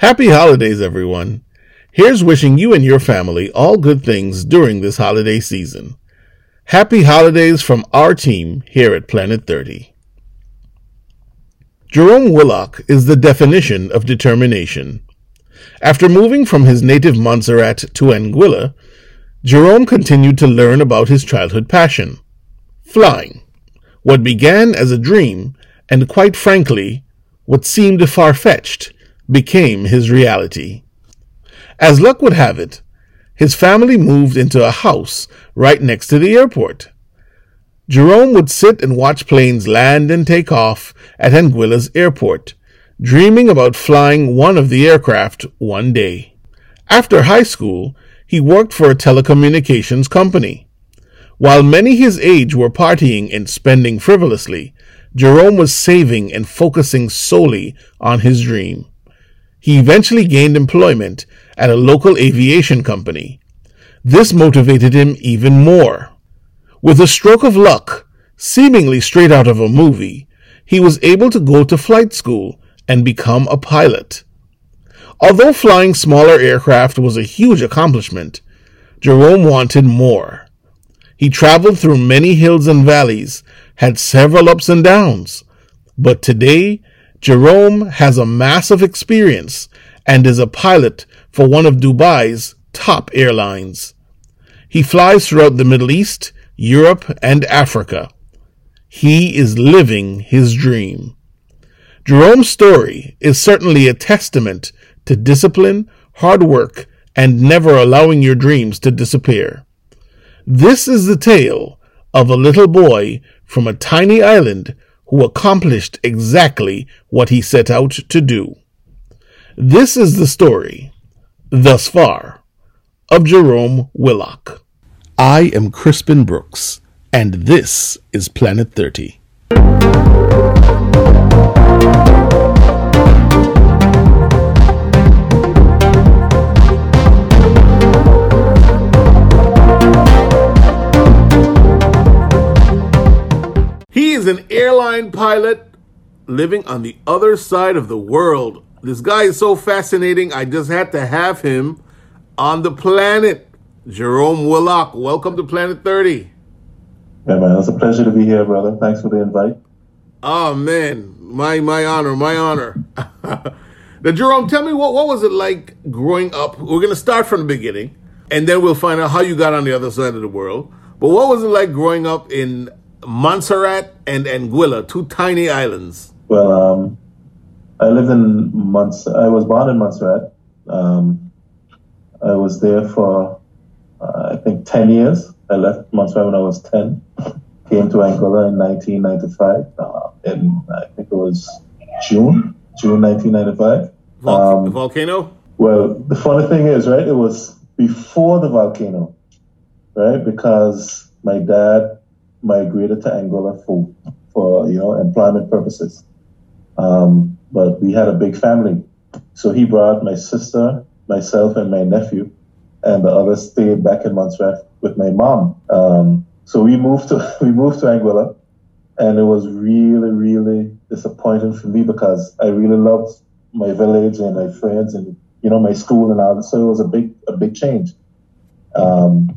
Happy holidays, everyone. Here's wishing you and your family all good things during this holiday season. Happy holidays from our team here at Planet 30. Jerome Willock is the definition of determination. After moving from his native Montserrat to Anguilla, Jerome continued to learn about his childhood passion flying. What began as a dream, and quite frankly, what seemed far fetched, became his reality. As luck would have it, his family moved into a house right next to the airport. Jerome would sit and watch planes land and take off at Anguilla's airport, dreaming about flying one of the aircraft one day. After high school, he worked for a telecommunications company. While many his age were partying and spending frivolously, Jerome was saving and focusing solely on his dream. He eventually gained employment at a local aviation company. This motivated him even more. With a stroke of luck, seemingly straight out of a movie, he was able to go to flight school and become a pilot. Although flying smaller aircraft was a huge accomplishment, Jerome wanted more. He traveled through many hills and valleys, had several ups and downs. But today, Jerome has a massive experience and is a pilot for one of Dubai's top airlines. He flies throughout the Middle East, Europe, and Africa. He is living his dream. Jerome's story is certainly a testament to discipline, hard work, and never allowing your dreams to disappear. This is the tale of a little boy from a tiny island who accomplished exactly what he set out to do. This is the story, thus far, of Jerome Willock. I am Crispin Brooks, and this is Planet 30. He is an airline pilot living on the other side of the world. This guy is so fascinating. I just had to have him on the planet. Jerome Willock, welcome to Planet 30. Yeah, man, it's a pleasure to be here, brother. Thanks for the invite. Oh man, my my honor, my honor. now, Jerome, tell me what what was it like growing up? We're gonna start from the beginning, and then we'll find out how you got on the other side of the world. But what was it like growing up in Montserrat and Anguilla, two tiny islands? Well, um, I lived in Mont. I was born in Montserrat. Um, I was there for uh, I think ten years. I left Montserrat when I was ten. Came to Anguilla in 1995. Uh, in I think it was June, June 1995. Vol- um, volcano. Well, the funny thing is, right? It was before the volcano, right? Because my dad migrated to Anguilla for, for you know, employment purposes. Um, but we had a big family. So he brought my sister, myself, and my nephew, and the others stayed back in Montserrat with my mom. Um, so we moved to we moved to Anguilla, and it was really really disappointing for me because I really loved my village and my friends and you know my school and all. So it was a big a big change. Um,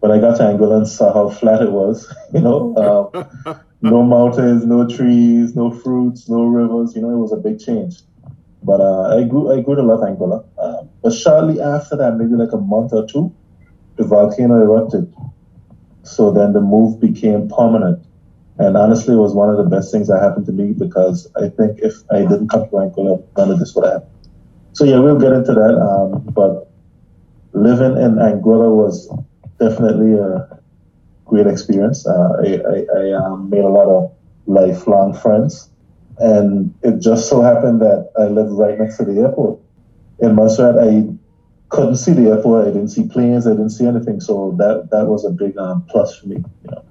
when I got to Anguilla and saw how flat it was, you know, um, no mountains, no trees, no fruits, no rivers, you know, it was a big change. But uh, I grew I grew to love Anguilla. Uh, but shortly after that, maybe like a month or two, the volcano erupted. So then the move became permanent. And honestly, it was one of the best things that happened to me because I think if I didn't come to Anguilla, none of this would have happened. So yeah, we'll get into that. Um, but living in Anguilla was definitely a great experience. Uh, I, I, I um, made a lot of lifelong friends, and it just so happened that I lived right next to the airport. In Montserrat, I couldn't see the airport. I didn't see planes. I didn't see anything. So that that was a big um, plus for me. You know.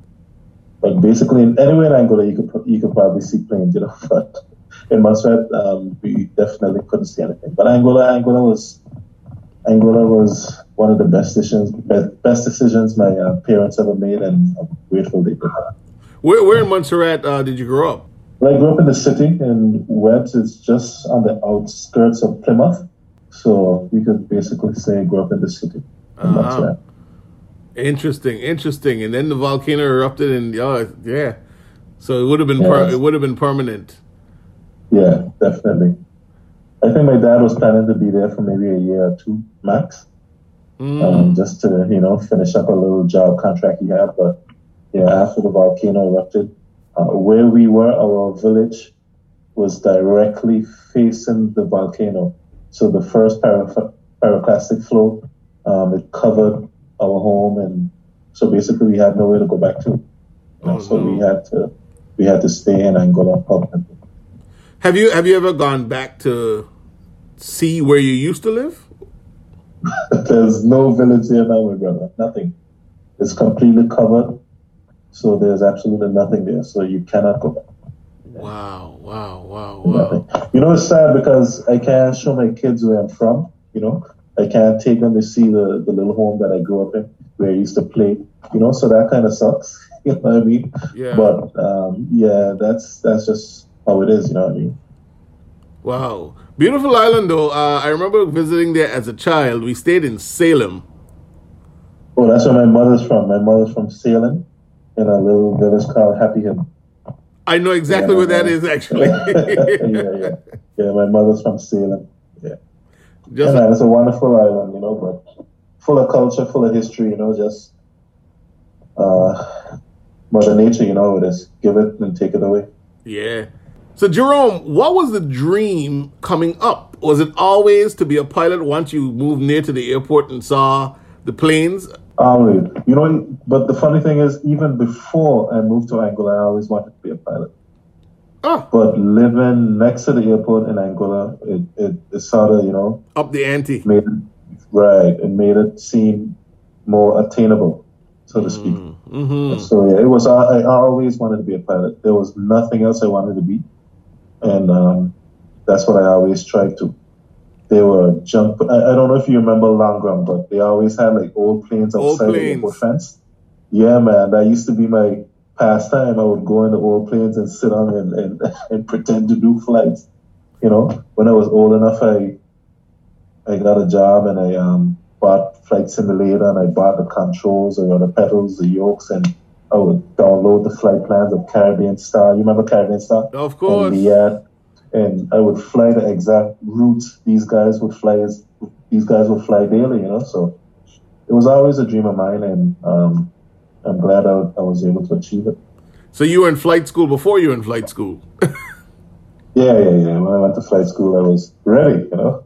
But basically, anywhere in Anguilla, you could you could probably see planes. You know, but in Montserrat, um, we definitely couldn't see anything. But Anguilla, Anguilla was Anguilla was one of the best decisions, best decisions my uh, parents ever made, and I'm grateful they did that. Where, where in Montserrat uh, did you grow up? Well, I grew up in the city in Webbs. It's just on the outskirts of Plymouth. So you could basically say I grew up in the city. Uh-huh. Interesting, interesting. And then the volcano erupted, and oh, yeah. So it would have been per- it would have been permanent. Yeah, definitely. I think my dad was planning to be there for maybe a year or two max, mm. um, just to you know finish up a little job contract he had. But yeah, after the volcano erupted, uh, where we were, our village was directly facing the volcano. So the first pyro- pyroclastic flow, um, it covered our home, and so basically we had nowhere to go back to. Oh, so no. we had to we had to stay in Anguilla permanently. Have you have you ever gone back to see where you used to live? There's no village here now, my brother. Nothing. It's completely covered. So there's absolutely nothing there. So you cannot go back. Wow, wow, wow, wow. Nothing. You know, it's sad because I can't show my kids where I'm from. You know, I can't take them to see the, the little home that I grew up in where I used to play. You know, so that kind of sucks. you know what I mean? Yeah. But um, yeah, that's that's just how it is. You know what I mean? Wow, beautiful island though. Uh, I remember visiting there as a child. We stayed in Salem. Oh, that's where my mother's from. My mother's from Salem in a little village called Happy Hill. I know exactly yeah, where that is, actually. yeah, yeah, yeah. My mother's from Salem. Yeah, just yeah, it's a wonderful island, you know, but full of culture, full of history. You know, just uh, Mother Nature. You know, it is give it and take it away. Yeah. So Jerome, what was the dream coming up? Was it always to be a pilot once you moved near to the airport and saw the planes? Always. You know, but the funny thing is, even before I moved to Anguilla, I always wanted to be a pilot. Oh. But living next to the airport in Anguilla, it, it, it sort of, you know, up the ante. Made it, right. It made it seem more attainable, so to speak. Mm-hmm. So yeah, it was. I, I, always wanted to be a pilot. There was nothing else I wanted to be, and um, that's what I always tried to they were jump. I, I, don't know if you remember Langram, but they always had like old planes outside old planes. the airport fence. Yeah, man, that used to be my pastime. I would go in the old planes and sit on and, and, and pretend to do flights. You know, when I was old enough, I I got a job and I um, bought Flight Simulator and I bought the controls, or the pedals, the yokes, and I would download the flight plans of Caribbean Star. You remember Caribbean Star? Of course. And the, and I would fly the exact route these guys would fly as these guys would fly daily, you know. So it was always a dream of mine, and um, I'm glad I, I, was able to achieve it. So you were in flight school before you were in flight school. yeah, yeah, yeah. When I went to flight school, I was ready, you know.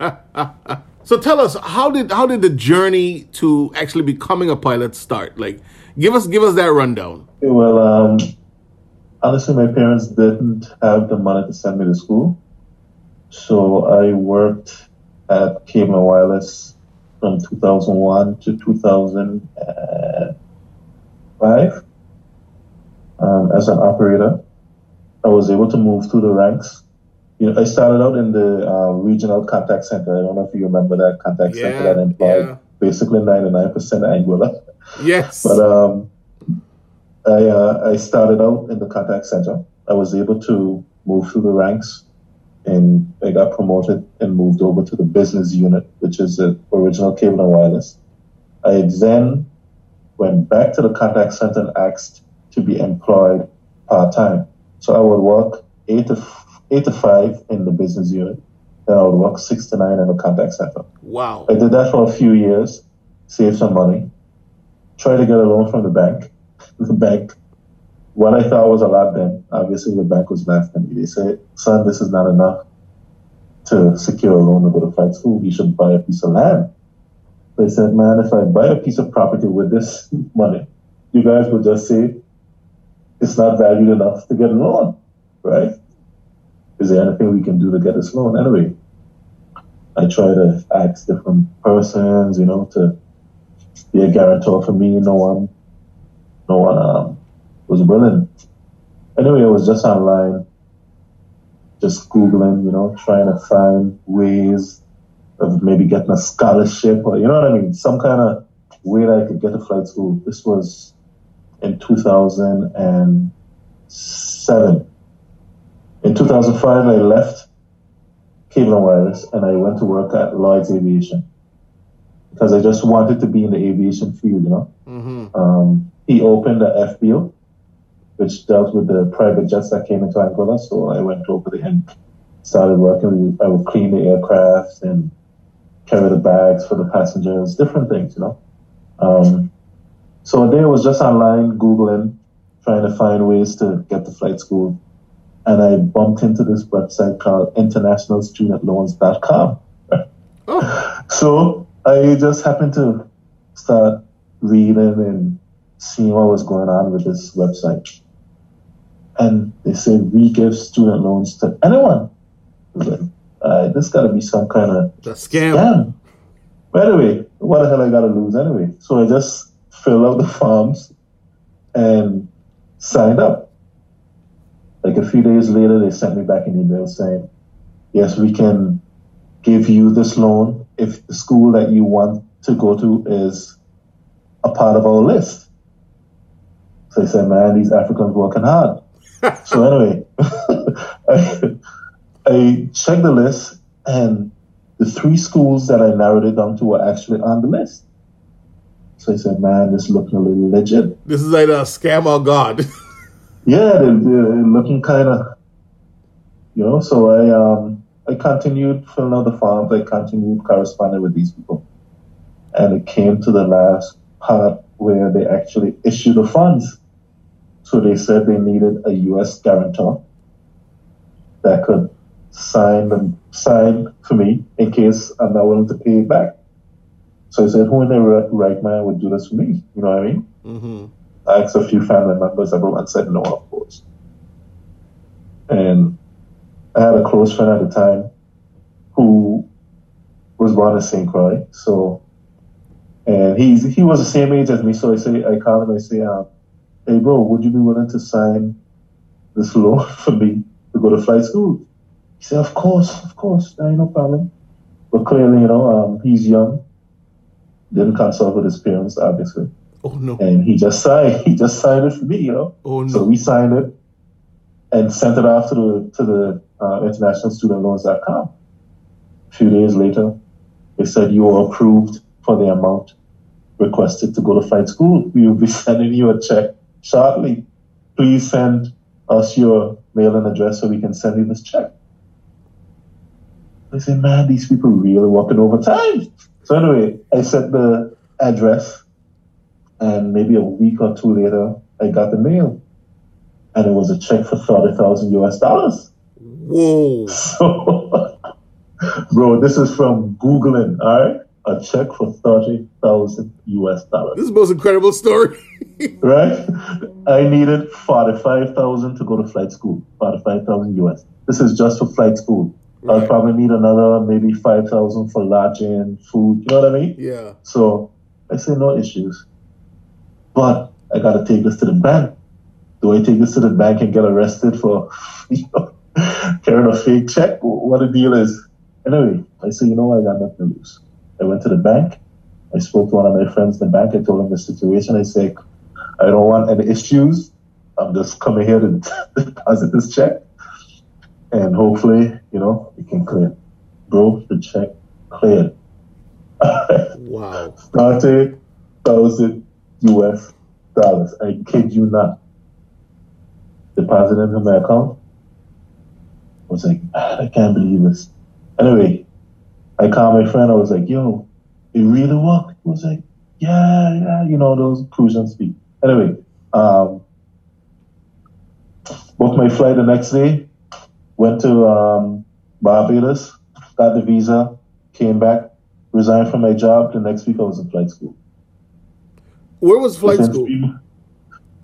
so tell us, how did how did the journey to actually becoming a pilot start? Like, give us give us that rundown. Well, um, honestly, my parents didn't have the money to send me to school. So I worked at Cable and Wireless from 2001 to 2005 um, as an operator. I was able to move through the ranks. You know, I started out in the uh, regional contact center. I don't know if you remember that contact yeah, center that employed yeah. basically 99% Anguilla. Yes. but um, I, uh, I started out in the contact center. I was able to move through the ranks and I got promoted and moved over to the business unit, which is the original cable and wireless. I then went back to the contact center and asked to be employed part time. So I would work eight to eight to five in the business unit, then I would work six to nine in the contact center. Wow! I did that for a few years, saved some money, tried to get a loan from the bank, the bank, what I thought was a lot then, obviously the bank was laughing at me. They said, son, this is not enough to secure a loan to go to flight school. You should buy a piece of land. They said, man, if I buy a piece of property with this money, you guys would just say it's not valued enough to get a loan, right? Is there anything we can do to get this loan? Anyway, I try to ask different persons, you know, to be a guarantor for me. No one no one um, was willing. Anyway, I was just online, just Googling, you know, trying to find ways of maybe getting a scholarship or, you know what I mean? Some kind of way that I could get to flight school. This was in 2007. In 2005, I left Cable and Wireless and I went to work at Lloyd's Aviation because I just wanted to be in the aviation field, you know. Mm-hmm. Um, he opened a FBO, which dealt with the private jets that came into Anguilla. So I went over there and started working. I would clean the aircraft and carry the bags for the passengers, different things, you know. Um, so a day I was just online Googling, trying to find ways to get to flight school. And I bumped into this website called internationalstudentloans.com. Oh. So I just happened to start reading and seeing what was going on with this website. And they said, we give student loans to anyone. Like, uh, this got to be some kind of the scam. scam. But anyway, what the hell I got to lose anyway? So I just filled out the forms and signed up. Like a few days later, they sent me back an email saying, yes, we can give you this loan if the school that you want to go to is a part of our list. So I said, man, these Africans working hard. so anyway, I, I checked the list and the three schools that I narrowed it down to were actually on the list. So I said, man, this looking a little legit. This is either a scam or God. yeah, they're, they're looking kind of, you know, so I, um, I continued filling out the forms. I continued corresponding with these people. And it came to the last part where they actually issued the funds. So they said they needed a U.S. guarantor that could sign them, sign for me in case I'm not willing to pay it back. So I said, who in their right mind would do this for me? You know what I mean? Mm-hmm. I asked a few family members. Everyone said no, of course. And I had a close friend at the time who was born in St. Croix. So, and he's he was the same age as me. So I say, I call him. I say, um, "Hey, bro, would you be willing to sign this loan for me to go to flight school?" He said, "Of course, of course, ain't no problem." But clearly, you know, um, he's young. Didn't consult with his parents, obviously. Oh no! And he just signed. He just signed it for me, you know. Oh no! So we signed it and sent it off to the to the uh, internationalstudentloans.com. A few days later, they said you are approved for the amount requested to go to flight school. We will be sending you a check shortly. Please send us your mailing address so we can send you this check. I said, man, these people really working overtime. So anyway, I sent the address and maybe a week or two later, I got the mail and it was a check for 30,000 US dollars. Whoa. So, bro, this is from Googling, all right? A check for 30,000 US dollars. This is the most incredible story. right? I needed 45,000 to go to flight school, 45,000 US. This is just for flight school. Right. I'll probably need another maybe 5,000 for lodging, food, you know what I mean? Yeah. So I say no issues. But I got to take this to the bank. Do I take this to the bank and get arrested for you know, carrying a fake check? What the deal is? Anyway, I said, you know what? I got nothing to lose. I went to the bank. I spoke to one of my friends in the bank. I told him the situation. I said, I don't want any issues. I'm just coming here to deposit this check. And hopefully, you know, it can clear. Bro, the check cleared. wow. 30,000 US dollars. I kid you not deposited in my account. I was like, I can't believe this. Anyway, I called my friend. I was like, yo, it really worked. He was like, yeah, yeah, you know, those Prussian speak. Anyway, um, booked my flight the next day, went to um, Barbados, got the visa, came back, resigned from my job. The next week I was in flight school. Where was flight Within school?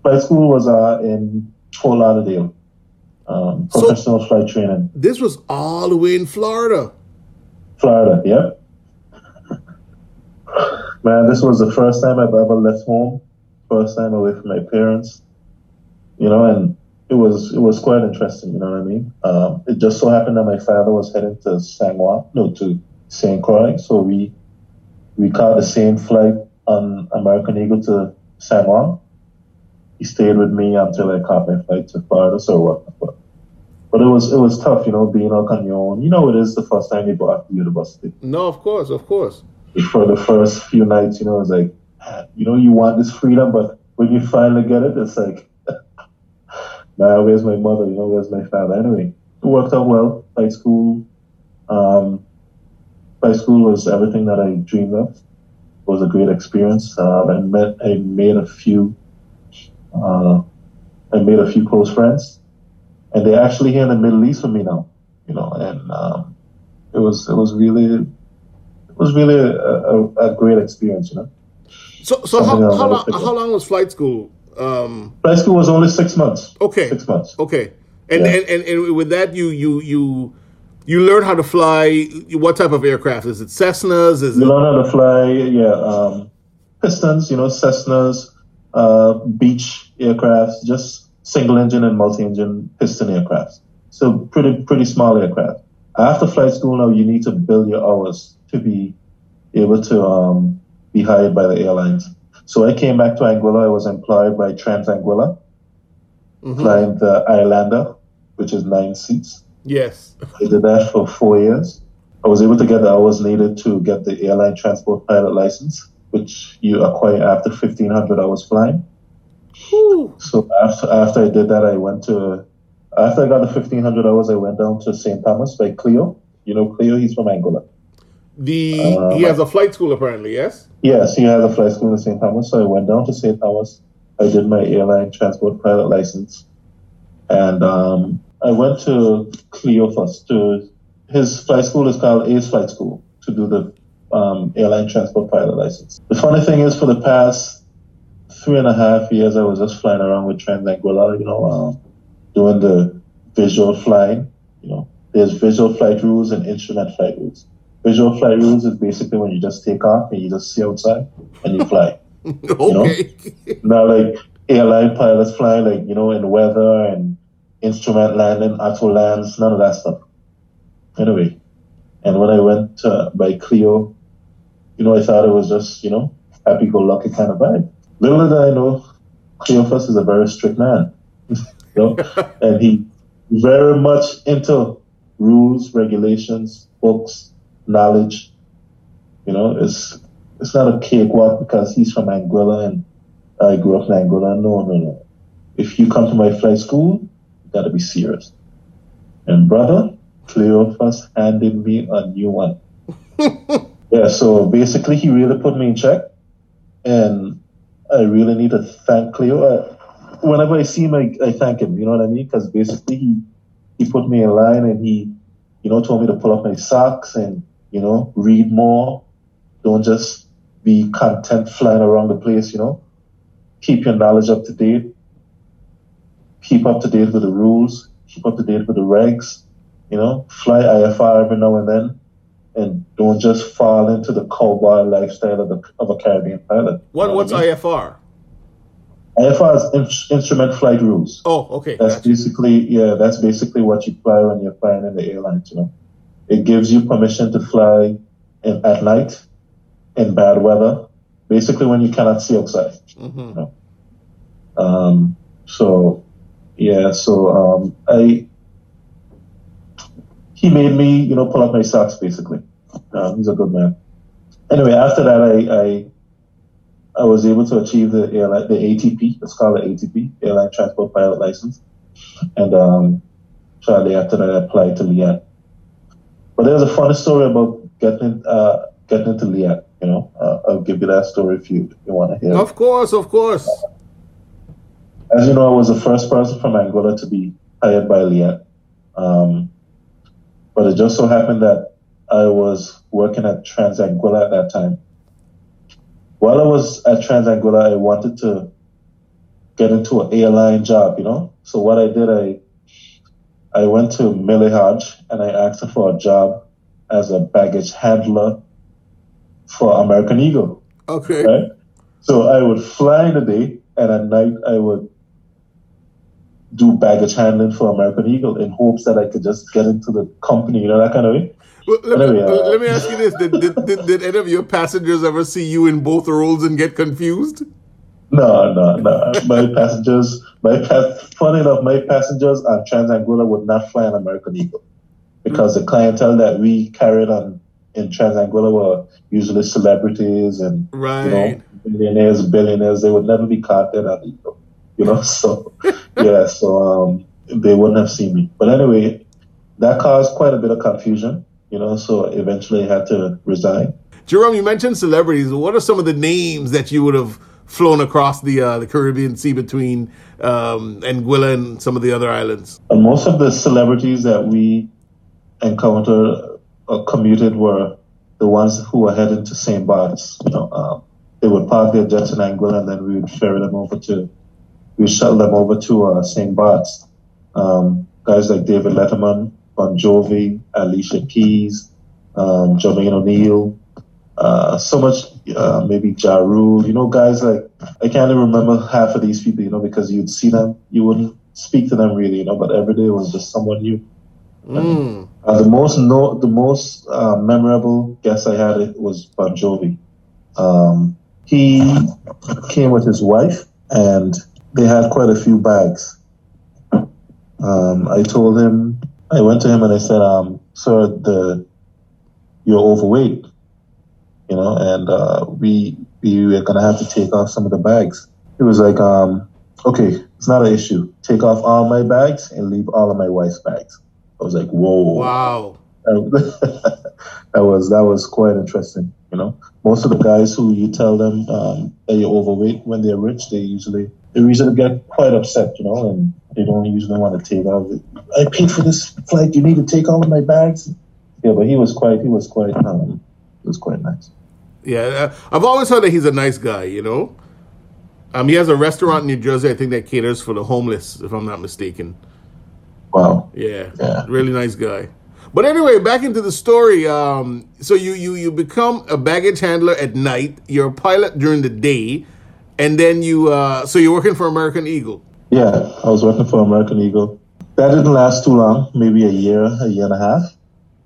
Flight school was uh, in Fort Lauderdale. Um, professional so flight training. This was all the way in Florida. Florida, yeah. Man, this was the first time I've ever left home. First time away from my parents. You know, and it was it was quite interesting. You know what I mean? Um, it just so happened that my father was heading to San Juan, no, to St. Croix, so we we caught the same flight on American Eagle to San Juan he stayed with me until I caught my flight to Florida. So what? but it was it was tough, you know, being out on your own. You know, it is the first time you go out to university. No, of course, of course. For the first few nights, you know, it's like, you know, you want this freedom, but when you finally get it, it's like, nah, where's my mother? You know, where's my father? Anyway, it worked out well. High school, um, high school was everything that I dreamed of. It was a great experience. Uh, I met, I made a few, uh, I made a few close friends, and they're actually here in the Middle East with me now. You know, and um, it was it was really it was really a, a, a great experience. You know. So, so how, how, long, how long was flight school? Um, flight school was only six months. Okay. Six months. Okay. And, yeah. and, and, and with that, you, you, you, you learn how to fly. What type of aircraft is it? Cessnas? Is you it? learn how to fly. Yeah, um, pistons. You know, Cessnas, uh, Beech aircraft, just single engine and multi engine piston aircraft. So pretty pretty small aircraft. After flight school, now you need to build your hours to be able to um, be hired by the airlines. So I came back to Anguilla. I was employed by TransAnguilla, mm-hmm. flying the Islander, which is nine seats. Yes. I did that for four years. I was able to get the hours needed to get the airline transport pilot license, which you acquire after 1500 hours flying. Whew. So after after I did that, I went to after I got the 1500 hours, I went down to St. Thomas by Cleo. You know Cleo, he's from Anguilla. The uh, he has a flight school apparently, yes. Yes, he has a flight school in St. Thomas. So I went down to St. Thomas. I did my airline transport pilot license, and um, I went to Cleo first. To his flight school is called Ace Flight School to do the um, airline transport pilot license. The funny thing is, for the past three and a half years, I was just flying around with TransAnguilla, you know, um, doing the visual flying. You know, there's visual flight rules and instrument flight rules. Visual flight rules is basically when you just take off and you just see outside and you fly. okay. You know? Now, like airline pilots fly, like you know, in weather and instrument landing, auto lands, none of that stuff. Anyway, and when I went uh, by Cleo, you know, I thought it was just you know happy-go-lucky kind of vibe. Little did I know, Cleophas is a very strict man, you know, and he very much into rules, regulations, books, knowledge. You know, it's it's not a cakewalk because he's from Anguilla and I grew up in Anguilla. No, no, no. If you come to my flight school, you gotta be serious. And brother, Cleophas handed me a new one. yeah, so basically he really put me in check. And I really need to thank Cleo. Uh, whenever I see him, I, I thank him. You know what I mean? Because basically he he put me in line and he, you know, told me to pull up my socks and you know, read more. Don't just be content flying around the place, you know. Keep your knowledge up to date. Keep up to date with the rules. Keep up to date with the regs. You know, fly IFR every now and then. And don't just fall into the cowboy lifestyle of, the, of a Caribbean pilot. What, what's I mean? IFR? IFR is in, instrument flight rules. Oh, okay. That's gotcha. basically, yeah, that's basically what you fly when you're flying in the airlines, you know. It gives you permission to fly in, at night in bad weather, basically when you cannot see outside. Mm-hmm. You know? um, so, yeah, so um, I he made me, you know, pull up my socks basically. Um, he's a good man. Anyway, after that, I, I I was able to achieve the airline, the ATP. It's called the ATP, Airline Transport Pilot License. And um, shortly after that, I applied to LIAT. But there's a funny story about getting uh, getting into LIAT. You know, uh, I'll give you that story if you, if you want to hear. Of course, of course. As you know, I was the first person from Anguilla to be hired by LIAT. Um, but it just so happened that I was working at TransAnguilla at that time. While I was at TransAnguilla, I wanted to get into an airline job, you know. So what I did, I I went to Millie Hodge and I asked her for a job as a baggage handler for American Eagle. Okay. Right? So I would fly in the day and at night I would do baggage handling for American Eagle in hopes that I could just get into the company, you know, that kind of way. Well, let, me, uh, let me ask you this: did, did, did, did, any of your passengers ever see you in both roles and get confused? No, no, no. My passengers, my pass, funny enough, my passengers on Transanguilla would not fly an American Eagle because the clientele that we carried on in Transanguilla were usually celebrities and right. you know millionaires, billionaires. They would never be caught on Eagle, you know. So yeah, so um, they wouldn't have seen me. But anyway, that caused quite a bit of confusion, you know. So eventually, I had to resign. Jerome, you mentioned celebrities. What are some of the names that you would have flown across the uh, the Caribbean Sea between um, Anguilla and some of the other islands? And most of the celebrities that we encountered or commuted were the ones who were heading to St. Bart's. You know, um, they would park their jets in Anguilla and then we would ferry them over to, we shuttle them over to uh, St. Bart's. Um, guys like David Letterman, Bon Jovi, Alicia Keys, um, Jermaine O'Neal, uh, so much, uh, maybe Ja Rule, you know, guys like, I can't even remember half of these people, you know, because you'd see them, you wouldn't speak to them really, you know, but every day was just someone new. Mm. Uh, the most no, the most uh, memorable guest I had was Bon Jovi. Um, he came with his wife, and they had quite a few bags. Um, I told him, I went to him and I said, um, "Sir, the you're overweight, you know, and uh, we we are gonna have to take off some of the bags." He was like, um, "Okay, it's not an issue. Take off all my bags and leave all of my wife's bags." I was like, "Whoa!" Wow. that was that was quite interesting. You know, most of the guys who you tell them um, that you're overweight when they're rich, they usually they usually get quite upset. You know, and they don't usually want to take off. I paid for this flight. You need to take all of my bags. Yeah, but he was quite he was quite um, he was quite nice. Yeah, uh, I've always heard that he's a nice guy. You know, um, he has a restaurant in New Jersey, I think, that caters for the homeless, if I'm not mistaken. Wow. Yeah, Yeah. really nice guy. But anyway, back into the story. Um, so you you you become a baggage handler at night. You're a pilot during the day, and then you uh, so you're working for American Eagle. Yeah, I was working for American Eagle. That didn't last too long, maybe a year, a year and a half.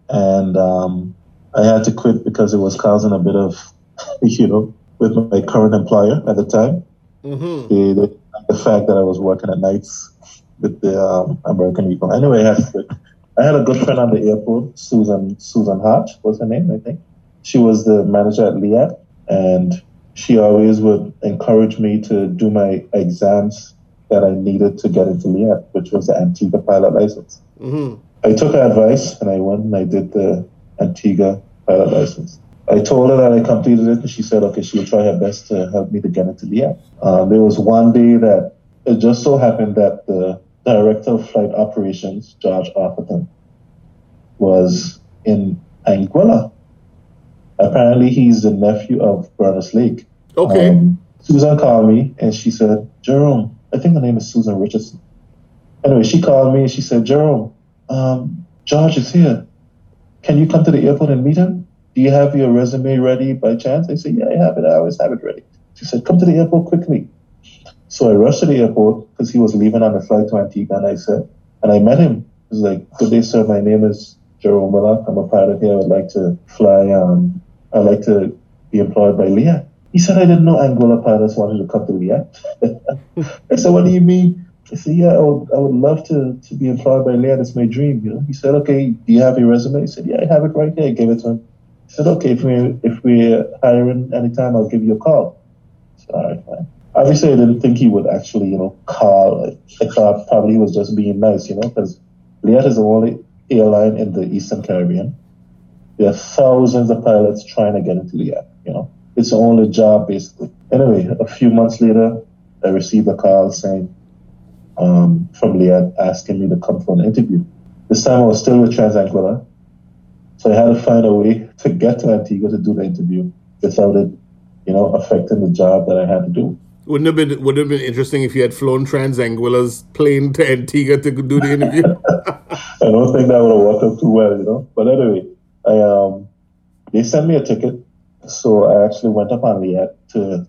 And um, I had to quit because it was causing a bit of, you know, with my current employer at the time. Mm-hmm. The, the, the fact that I was working at nights with the um, American Eagle. Anyway, I had to quit. I had a good friend on the airport, Susan Susan Hart was her name, I think. She was the manager at Liat, and she always would encourage me to do my exams that I needed to get into Liat, which was the Antigua pilot license. Mm-hmm. I took her advice and I went and I did the Antigua pilot license. I told her that I completed it and she said, okay, she'll try her best to help me to get into Liat. Um, there was one day that it just so happened that the director of flight operations, George Arthurton, was in Anguilla. Apparently, he's the nephew of Bernice Lake. Okay. Um, Susan called me and she said, Jerome, I think her name is Susan Richardson. Anyway, she called me and she said, Jerome, um, George is here. Can you come to the airport and meet him? Do you have your resume ready by chance? I said, Yeah, I have it. I always have it ready. She said, Come to the airport quickly. So I rushed to the airport because he was leaving on a flight to Antigua, and I said, and I met him. He was like, "Good day, sir. My name is Jerome Miller. I'm a pilot here. I'd like to fly. Um, I'd like to be employed by Liat." He said, "I didn't know Anguilla pilots wanted to come to Liat." I said, "What do you mean?" I said, "Yeah, I would, I would love to to be employed by Liat. That's my dream." You know. He said, "Okay, do you have your resume?" He said, "Yeah, I have it right here." I gave it to him. He said, "Okay, if we if we're hiring anytime, I'll give you a call." I said, "All right, fine." Obviously, I didn't think he would actually, you know, call. I thought probably he was just being nice, you know, because Liat is the only airline in the Eastern Caribbean. There are thousands of pilots trying to get into Liat, you know. It's the only job, basically. Anyway, a few months later, I received a call saying, um, from asking me to come for an interview. This time I was still with Transanguilla, so I had to find a way to get to Antigua to do the interview without it, you know, affecting the job that I had to do. Wouldn't have been would have been interesting if you had flown Transanguilla's plane to Antigua to do the interview. I don't think that would have worked out too well, you know. But anyway, I um, they sent me a ticket, so I actually went up on the Liat to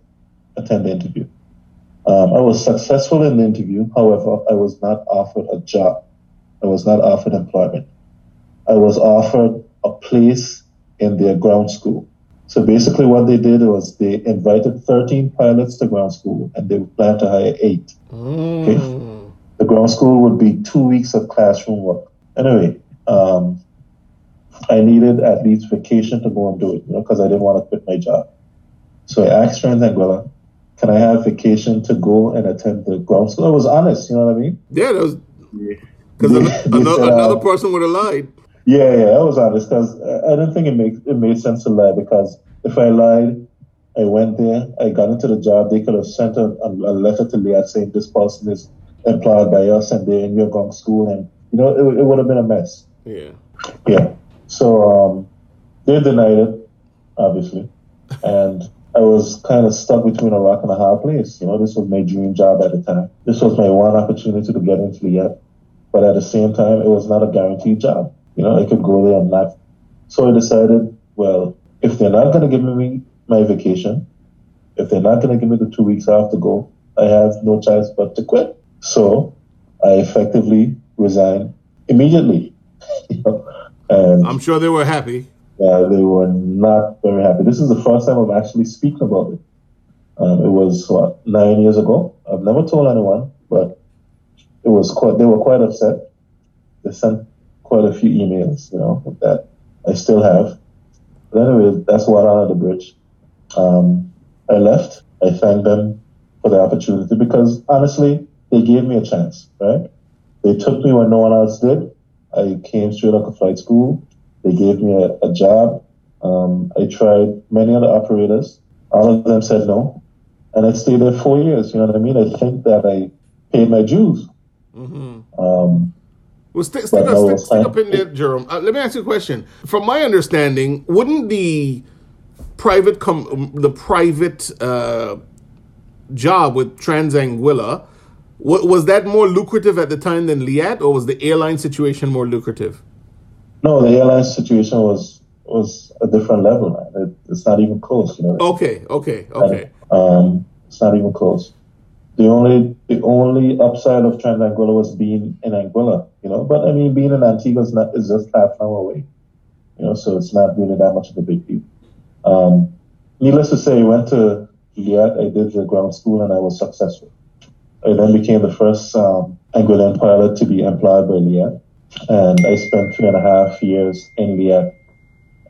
attend the interview. Um, I was successful in the interview. However, I was not offered a job. I was not offered employment. I was offered a place in their ground school. So basically, what they did was they invited 13 pilots to ground school, and they planned to hire eight. Mm. Okay? The ground school would be two weeks of classroom work. Anyway, um, I needed at least vacation to go and do it, you know, because I didn't want to quit my job. So I asked Trans Anguilla, can I have vacation to go and attend the ground school? I was honest, you know what I mean? Yeah, that was because They- they another, said, uh, another person would have lied. Yeah, yeah, I was honest because I I didn't think it made it made sense to lie because if I lied, I went there, I got into the job, they could have sent a, a, a letter to Liat saying this person is employed by us and they're in your ground school, and you know it, it would have been a mess. Yeah. Yeah. So um, they denied it, obviously, and I was kind of stuck between a rock and a hard place. You know, this was my dream job at the time. This was my one opportunity to get into Liat, but at the same time, it was not a guaranteed job. You know, I could go there and not. So I decided, well, if they're not going to give me my vacation, if they're not going to give me the two weeks I have to go, I have no choice but to quit. So I effectively resigned immediately. you know, and I'm sure they were happy. uh, they were not very happy. This is the first time I'm actually speaking about it. Um, it was what nine years ago. I've never told anyone, but it was quite. They were quite upset. They sent quite a few emails, you know, that I still have. But anyway, that's water under the bridge. Um, I left. I thanked them for the opportunity because honestly, they gave me a chance, right? They took me when no one else did. I came straight out of flight school. They gave me a, a job. Um, I tried many other operators. All of them said no. And I stayed there four years. You know what I mean? I think that I paid my dues. hmm Um, Well, stick, up, stick, stick up in there, Jerome. Uh, let me ask you a question. From my understanding, wouldn't the private com- um, the private uh, job with Transanguilla was that more lucrative at the time than Liat, or was the airline situation more lucrative? no, the airline situation was was a different level, man. It, it's not even close. You know, Okay, okay, okay. Um, it's not even close. The only the only upside of Transanguilla was being in Anguilla, you know. But I mean, being in Antigua is not is just half an hour away, you know. So it's not really that much of a big deal. Um, needless to say, I went to Liat. I did the ground school, and I was successful. I then became the first um, Anguillan pilot to be employed by Liat, and I spent three and a half years in Liat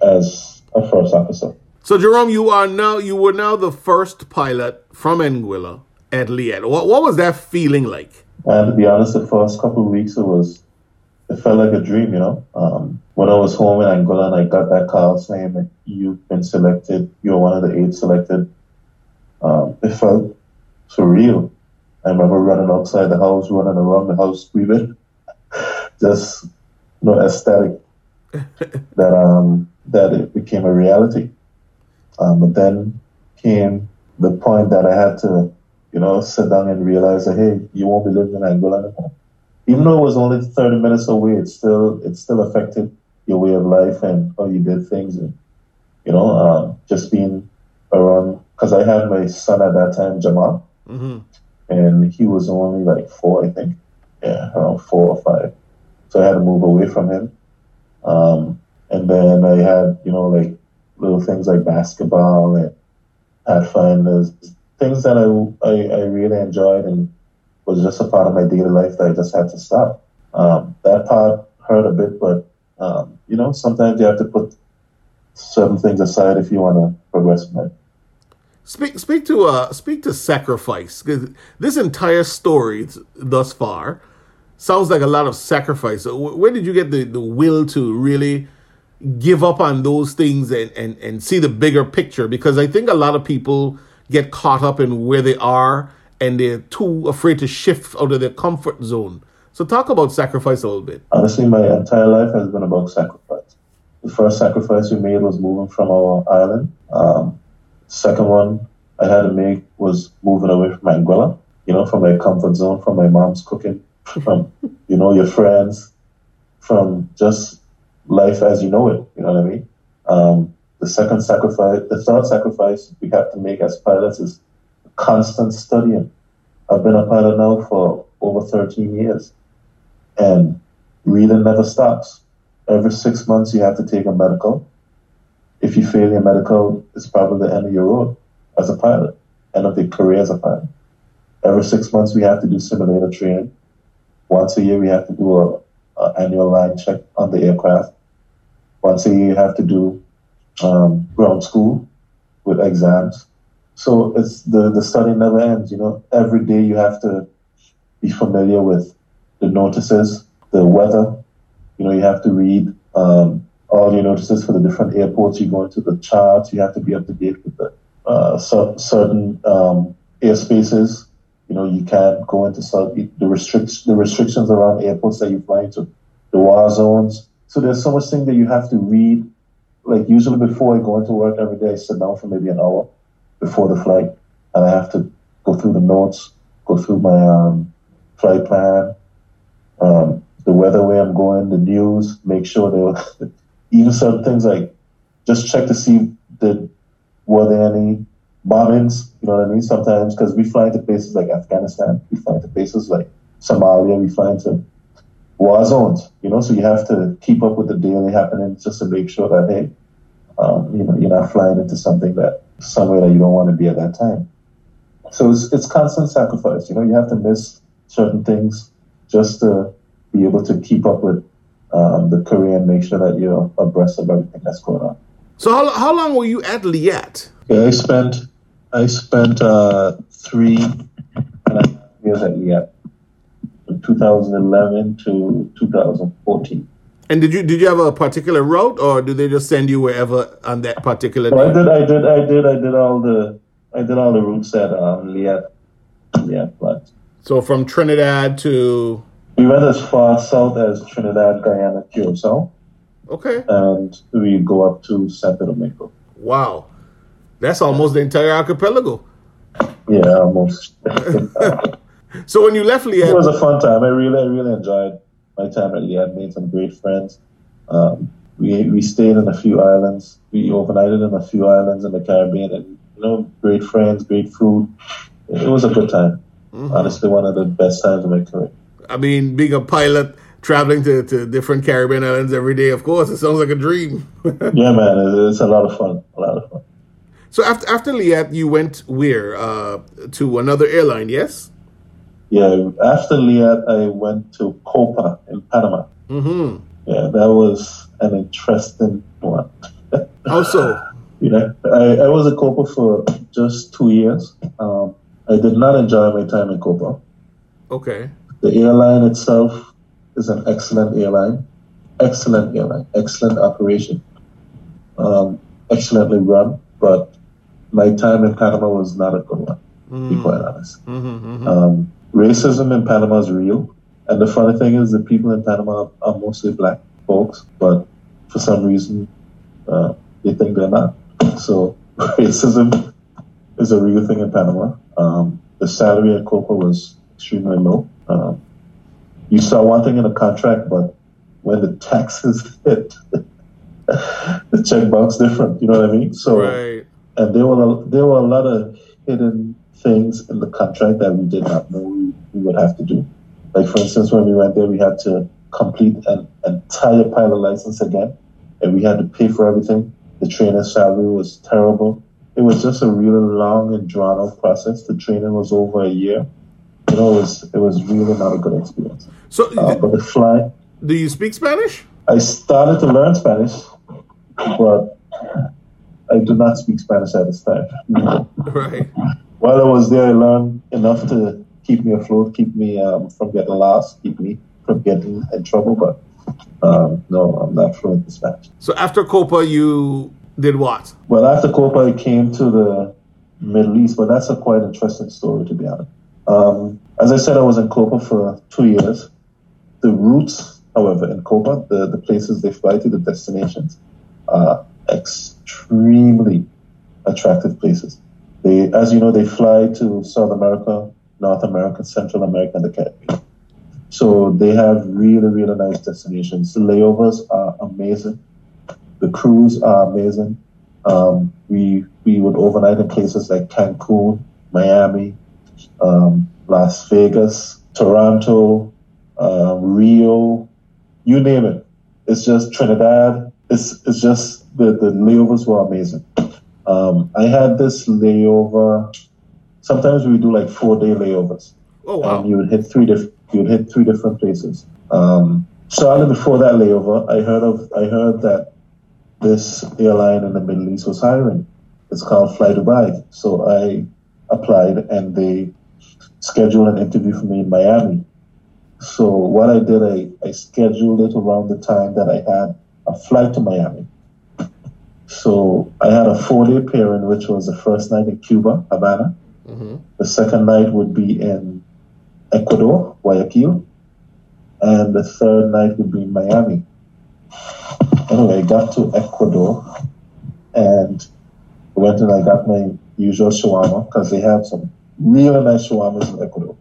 as a first officer. So, Jerome, you are now you were now the first pilot from Anguilla at Liat. What what was that feeling like? And to be honest, the first couple of weeks it was, it felt like a dream, you know. Um, when I was home in Anguilla and I got that call saying that you've been selected, you're one of the eight selected, um, it felt surreal. I remember running outside the house, running around the house screaming, just, you know, ecstatic that, um, that it became a reality. Um, but then came the point that I had to you know, sit down and realize that hey, you won't be living in Anguilla anymore. Even though it was only thirty minutes away, it still it still affected your way of life and how you did things, and you know, um, just being around. Because I had my son at that time, Jamal, hmm and he was only like four, I think, yeah, around four or five. So I had to move away from him. Um, and then I had, you know, like little things like basketball and Pathfinders, things that I, I, I really enjoyed and was just a part of my daily life that I just had to stop. Um, that part hurt a bit, but, um, you know, sometimes you have to put certain things aside if you want to progress in life. Speak speak to uh speak to sacrifice this entire story thus far sounds like a lot of sacrifice. Where did you get the, the will to really give up on those things and, and, and see the bigger picture? Because I think a lot of people get caught up in where they are and they're too afraid to shift out of their comfort zone. So talk about sacrifice a little bit. Honestly, my entire life has been about sacrifice. The first sacrifice we made was moving from our island. Um, second one I had to make was moving away from Anguilla, you know, from my comfort zone, from my mom's cooking, from, you know, your friends, from just life as you know it, you know what I mean? Um, the second sacrifice, the third sacrifice we have to make as pilots is constant studying. I've been a pilot now for over 13 years and reading never stops. Every six months you have to take a medical. If you fail your medical, it's probably the end of your road as a pilot, end of your career as a pilot. Every six months, we have to do simulator training. Once a year, we have to do a, a annual line check on the aircraft. Once a year, you have to do um, ground school with exams. So it's the, the study never ends. You know, every day you have to be familiar with the notices, the weather. You know, you have to read um, all your notices for the different airports you go into, the charts. You have to be up to date with the uh, certain um, airspaces. You know, you can't go into certain, the restrictions the restrictions around airports that you fly into, the war zones. So there's so much thing that you have to read. Like usually before I go into work every day, I sit down for maybe an hour before the flight, and I have to go through the notes, go through my um, flight plan, um, the weather where I'm going, the news, make sure they even certain things like just check to see that were there any bombings, you know what I mean? Sometimes because we fly into places like Afghanistan, we fly into places like Somalia, we fly into war zones, you know, so you have to keep up with the daily happenings just to make sure that hey, um, you know, you're not flying into something that somewhere that you don't want to be at that time. So it's, it's constant sacrifice. You know, you have to miss certain things just to be able to keep up with um, the career and make sure that you're abreast of everything that's going on. So how, how long were you at Liat? Yeah, I spent I spent uh, three and a half years at Liat, from 2011 to 2014. And did you did you have a particular route, or do they just send you wherever on that particular? Well, I did, I did, I did, I did all the, I did all the routes at um, Liat, Liat but So from Trinidad to. We went as far south as Trinidad, Guyana, Curacao. Okay. And we go up to Santo Domingo. Wow, that's almost the entire archipelago. Yeah, almost. so when you left Liat, it was a fun time. I really, I really enjoyed my time at Liat. Made some great friends. Um, we we stayed in a few islands. We overnighted in a few islands in the Caribbean, and you know, great friends, great food. It was a good time. Mm-hmm. Honestly, one of the best times of my career. I mean, being a pilot, traveling to, to different Caribbean islands every day, of course, it sounds like a dream. yeah, man, it's a lot of fun. A lot of fun. So after after Liat, you went where? Uh, to another airline, yes? Yeah, after Liat, I went to Copa in Panama. Mm-hmm. Yeah, that was an interesting one. How so? you know, I, I was at Copa for just two years. Um, I did not enjoy my time in Copa. Okay. The airline itself is an excellent airline, excellent airline, excellent operation, um, excellently run. But my time in Panama was not a good one, mm. to be quite honest. Mm-hmm, mm-hmm. Um, racism in Panama is real. And the funny thing is, the people in Panama are mostly black folks, but for some reason, uh, they think they're not. So racism is a real thing in Panama. Um, the salary at Copa was extremely low. Um, you saw one thing in the contract, but when the taxes hit, the check bounce different. You know what I mean? So, right. and there were a, there were a lot of hidden things in the contract that we did not know we, we would have to do. Like for instance, when we went there, we had to complete an entire pilot license again, and we had to pay for everything. The trainer's salary was terrible. It was just a really long and drawn out process. The training was over a year. You know, it was it was really not a good experience. So, uh, but the flight. Do you speak Spanish? I started to learn Spanish, but I do not speak Spanish at this time. Right. While I was there, I learned enough to keep me afloat, keep me um, from getting lost, keep me from getting in trouble. But um, no, I'm not fluent in Spanish. So after Copa, you did what? Well, after Copa, I came to the Middle East, but that's a quite interesting story, to be honest. Um, as I said, I was in Copa for two years. The routes, however, in Copa, the, the places they fly to, the destinations, are extremely attractive places. They, as you know, they fly to South America, North America, Central America, and the Caribbean. So they have really, really nice destinations. The layovers are amazing. The crews are amazing. Um, we we would overnight in places like Cancun, Miami, um, Las Vegas, Toronto, um, Rio, you name it. It's just Trinidad. it's it's just the the layovers were amazing. Um, I had this layover. Sometimes we do like four day layovers. Oh wow! And you would hit three different you would hit three different places. Um, shortly before that layover, I heard of I heard that this airline in the Middle East was hiring. It's called Fly Dubai. So I applied and they scheduled an interview for me in Miami. So what I did, I, I scheduled it around the time that I had a flight to Miami. So I had a four day pairing, which was the first night in Cuba, Havana. Mm-hmm. The second night would be in Ecuador, Guayaquil. And the third night would be in Miami. Anyway, I got to Ecuador and went and I got my usual shawarma because they have some really nice shawarmas in Ecuador.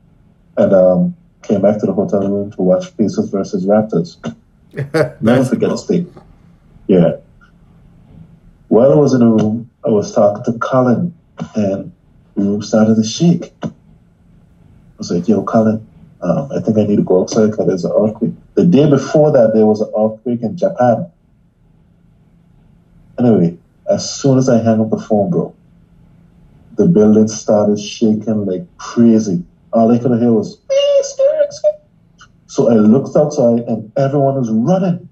And um, came back to the hotel room to watch Pacers versus Raptors. Never forget cool. a state. Yeah. While I was in the room, I was talking to Colin, and the room started to shake. I was like, yo, Colin, um, I think I need to go outside because there's an earthquake. The day before that, there was an earthquake in Japan. Anyway, as soon as I hung up the phone, bro, the building started shaking like crazy. All I could hear was, so I looked outside and everyone was running.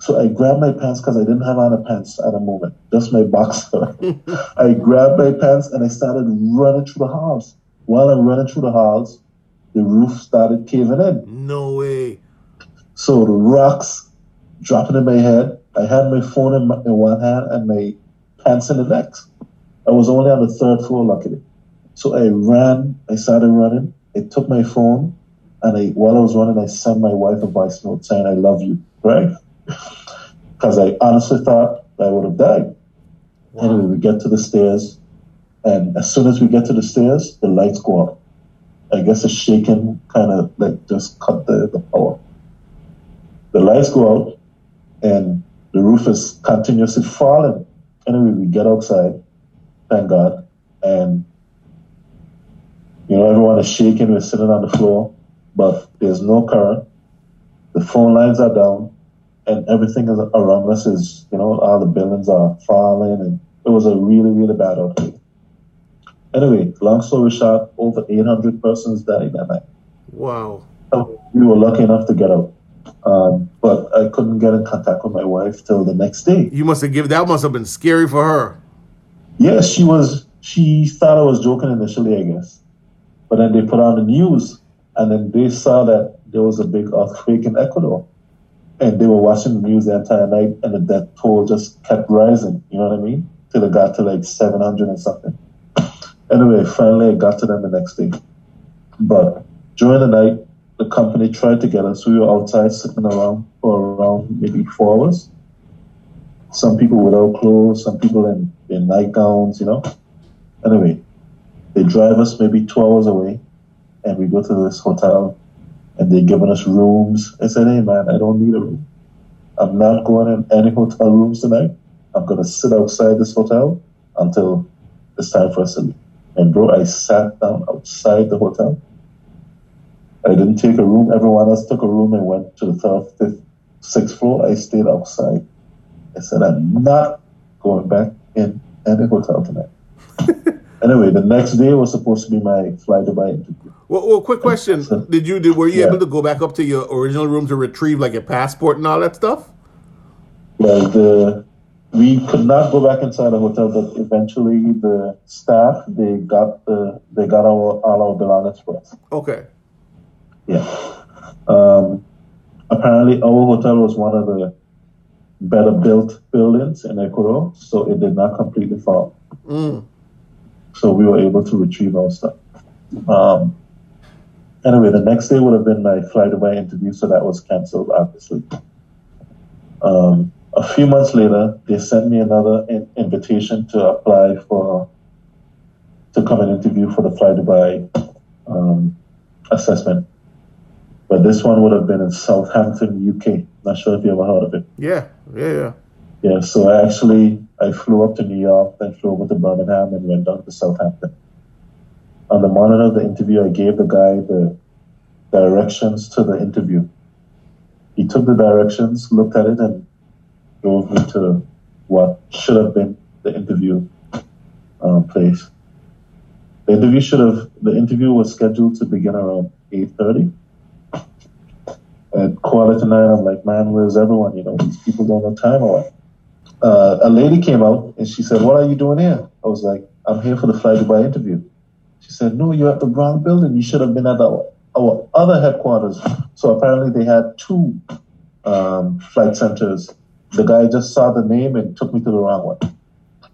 So I grabbed my pants because I didn't have on a pants at the moment, just my boxer. I grabbed my pants and I started running through the house. While I'm running through the house, the roof started caving in. No way. So the rocks dropping in my head. I had my phone in, my, in one hand and my pants in the next. I was only on the third floor, luckily. So I ran, I started running. I took my phone and I, while I was running, I sent my wife a voice note saying, I love you, right? Because I honestly thought I would have died. Wow. Anyway, we get to the stairs, and as soon as we get to the stairs, the lights go out. I guess the shaking kind of like just cut the, the power. The lights go out, and the roof is continuously falling. Anyway, we get outside, thank God, and you know everyone is shaking. We're sitting on the floor, but there's no current. The phone lines are down, and everything is around us is you know all the buildings are falling, and it was a really really bad earthquake. Anyway, long story short, over 800 persons died that night. Wow. So we were lucky enough to get out. Um, but I couldn't get in contact with my wife till the next day. You must have given that must have been scary for her. Yes, she was. She thought I was joking initially, I guess. But then they put on the news, and then they saw that there was a big earthquake in Ecuador, and they were watching the news the entire night, and the death toll just kept rising. You know what I mean? Till it got to like seven hundred and something. Anyway, finally, I got to them the next day. But during the night, the company tried to get us. We were outside sitting around for around maybe four hours. Some people without clothes, some people in, in nightgowns, you know. Anyway, they drive us maybe two hours away, and we go to this hotel, and they're giving us rooms. I said, hey, man, I don't need a room. I'm not going in any hotel rooms tonight. I'm going to sit outside this hotel until it's time for us to leave. And bro, I sat down outside the hotel. I didn't take a room. Everyone else took a room and went to the third, fifth, sixth floor. I stayed outside. I said, I'm not going back in any hotel tonight. anyway, the next day was supposed to be my flight to Dubai interview. Well, well quick question: so, Did you did, were you yeah. able to go back up to your original room to retrieve like your passport and all that stuff? Well, the we could not go back inside the hotel, but eventually the staff they got the they got our all our belongings for us. Okay. Yeah. Um, apparently, our hotel was one of the better built buildings in Ecuador, so it did not completely fall. Mm. So we were able to retrieve our stuff. Um, anyway, the next day would have been my flight away interview, so that was canceled, obviously. Um, a few months later, they sent me another in- invitation to apply for to come and interview for the Fly Dubai um, assessment. But this one would have been in Southampton, UK. Not sure if you ever heard of it. Yeah, yeah, yeah. Yeah, so I actually I flew up to New York, then flew over to Birmingham, and went down to Southampton. On the morning of the interview, I gave the guy the directions to the interview. He took the directions, looked at it, and drove me to what should have been the interview um, place. The interview should have the interview was scheduled to begin around eight thirty. At quarter to nine, I'm like, man, where's everyone? You know, these people don't have time what? Uh, a lady came out and she said, "What are you doing here?" I was like, "I'm here for the Fly Dubai interview." She said, "No, you're at the wrong building. You should have been at our, our other headquarters." So apparently, they had two um, flight centers. The guy just saw the name and took me to the wrong one.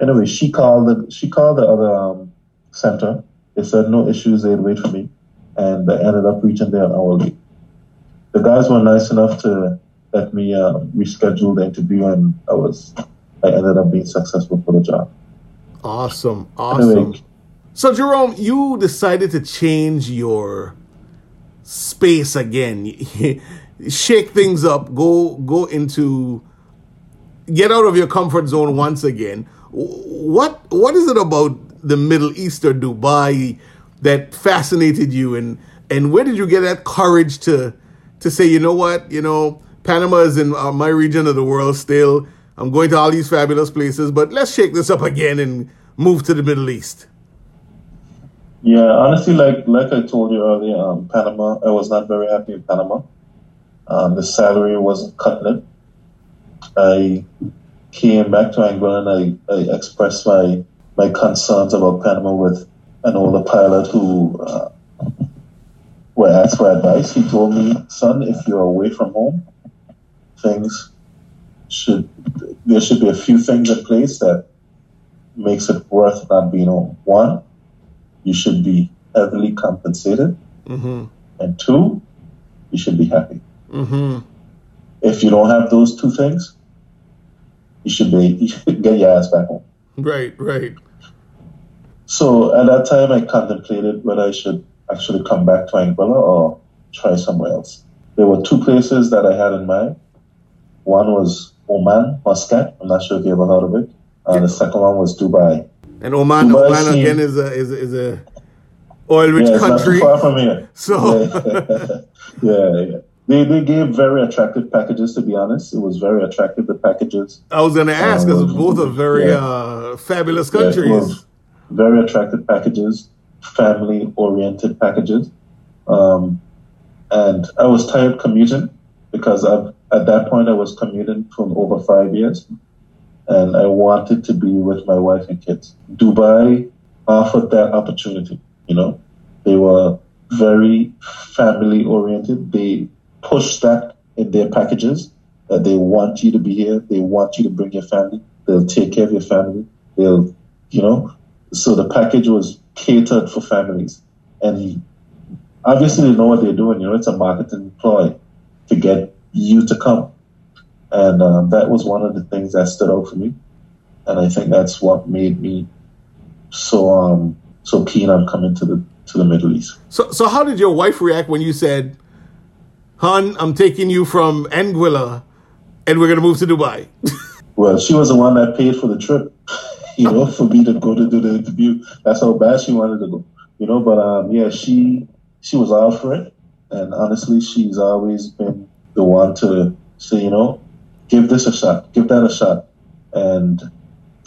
Anyway, she called the she called the other um, center. They said no issues. They'd wait for me, and I ended up reaching there an hour late. The guys were nice enough to let me uh, reschedule the interview, and I was I ended up being successful for the job. Awesome, awesome. Anyway, so Jerome, you decided to change your space again. Shake things up. Go go into get out of your comfort zone once again. What what is it about the Middle East or Dubai that fascinated you, and and where did you get that courage to to say, you know what, you know, Panama is in uh, my region of the world still. I'm going to all these fabulous places, but let's shake this up again and move to the Middle East. Yeah, honestly, like like I told you earlier, um, Panama, I was not very happy in Panama. Um, the salary wasn't cutting it. I came back to Anguilla and I, I expressed my my concerns about Panama with an older pilot who uh, were asked for advice. He told me, son, if you're away from home, things should there should be a few things in place that makes it worth not being home. One, you should be heavily compensated, mm-hmm. and two, you should be happy. Mm-hmm. If you don't have those two things, you should be you should get your ass back home. Right, right. So at that time, I contemplated whether I should actually come back to Anguilla or try somewhere else. There were two places that I had in mind. One was Oman, Muscat. I'm not sure if you ever heard of it. And the second one was Dubai. And Oman, Dubai Oman seemed, again is a is a, is a oil rich yeah, country. far from here. So yeah, yeah, yeah. They, they gave very attractive packages, to be honest. It was very attractive, the packages. I was going to ask, because um, both are very uh, fabulous countries. very attractive packages, family oriented packages. Um, and I was tired commuting because I've, at that point I was commuting for over five years and I wanted to be with my wife and kids. Dubai offered that opportunity, you know. They were very family oriented. They push that in their packages that they want you to be here. They want you to bring your family. They'll take care of your family. They'll, you know, so the package was catered for families. And obviously they know what they're doing. You know, it's a marketing ploy to get you to come. And um, that was one of the things that stood out for me. And I think that's what made me so um, so keen on coming to the to the Middle East. So so how did your wife react when you said, Hun, I'm taking you from Anguilla and we're going to move to Dubai. well, she was the one that paid for the trip, you know, for me to go to do the interview. That's how bad she wanted to go, you know. But um, yeah, she she was all for it, and honestly, she's always been the one to say, you know, give this a shot, give that a shot, and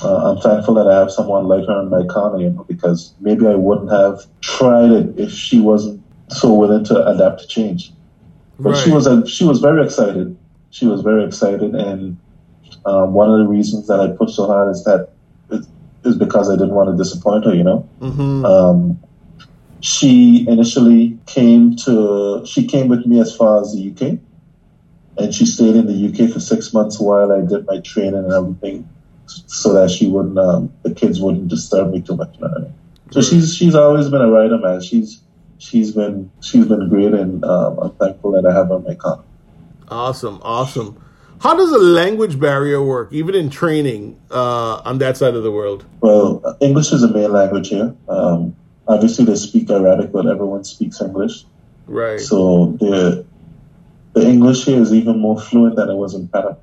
uh, I'm thankful that I have someone like her in my corner, you know, because maybe I wouldn't have tried it if she wasn't so willing to adapt to change. But right. she was a, she was very excited. She was very excited, and um, one of the reasons that I pushed so hard is that is because I didn't want to disappoint her. You know, mm-hmm. um, she initially came to she came with me as far as the UK, and she stayed in the UK for six months while I did my training and everything, so that she wouldn't um, the kids wouldn't disturb me too much. You know I mean? So she's she's always been a writer, man. She's she's been she's been great, and um, I'm thankful that I have her on my con. Awesome, awesome. How does a language barrier work, even in training uh, on that side of the world? Well, English is a main language here. Um, obviously, they speak Arabic, but everyone speaks English. Right. So the the English here is even more fluent than it was in Panama.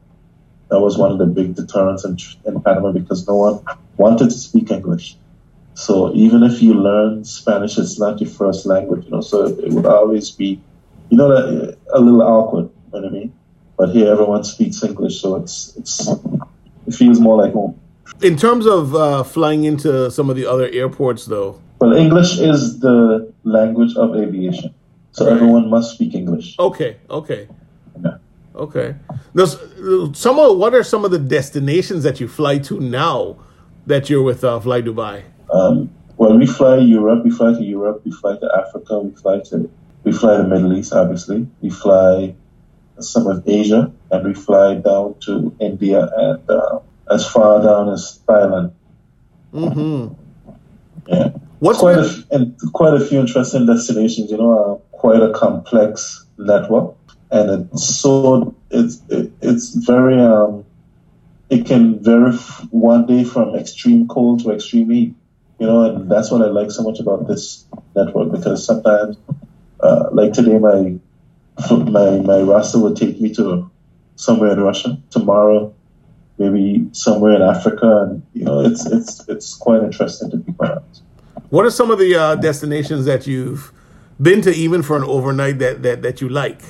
That was one of the big deterrents in, in Panama because no one wanted to speak English. So even if you learn Spanish, it's not your first language, you know. So it would always be, you know, a little awkward. You know what I mean? But here everyone speaks English, so it's it's it feels more like home. In terms of uh, flying into some of the other airports, though. Well, English is the language of aviation, so Right. everyone must speak English. Okay, okay, Yeah. okay. There's, some of what are some of the destinations that you fly to now that you're with uh, Fly Dubai? Um, well, we fly Europe, we fly to Europe, we fly to Africa, we fly to we fly to Middle East, obviously. We fly some of Asia, and we fly down to India and uh, as far down as Thailand. Mm-hmm. Yeah, What's quite been- a, f- and quite a few interesting destinations. You know, uh, quite a complex network, and it's so it's it, it's very um, it can vary f- one day from extreme cold to extreme heat. You know, and that's what I like so much about this network because sometimes, uh, like today, my my my roster would take me to somewhere in Russia. Tomorrow, maybe somewhere in Africa, and you know, it's it's it's quite interesting to be quite honest. What are some of the uh, destinations that you've been to, even for an overnight, that, that, that you like?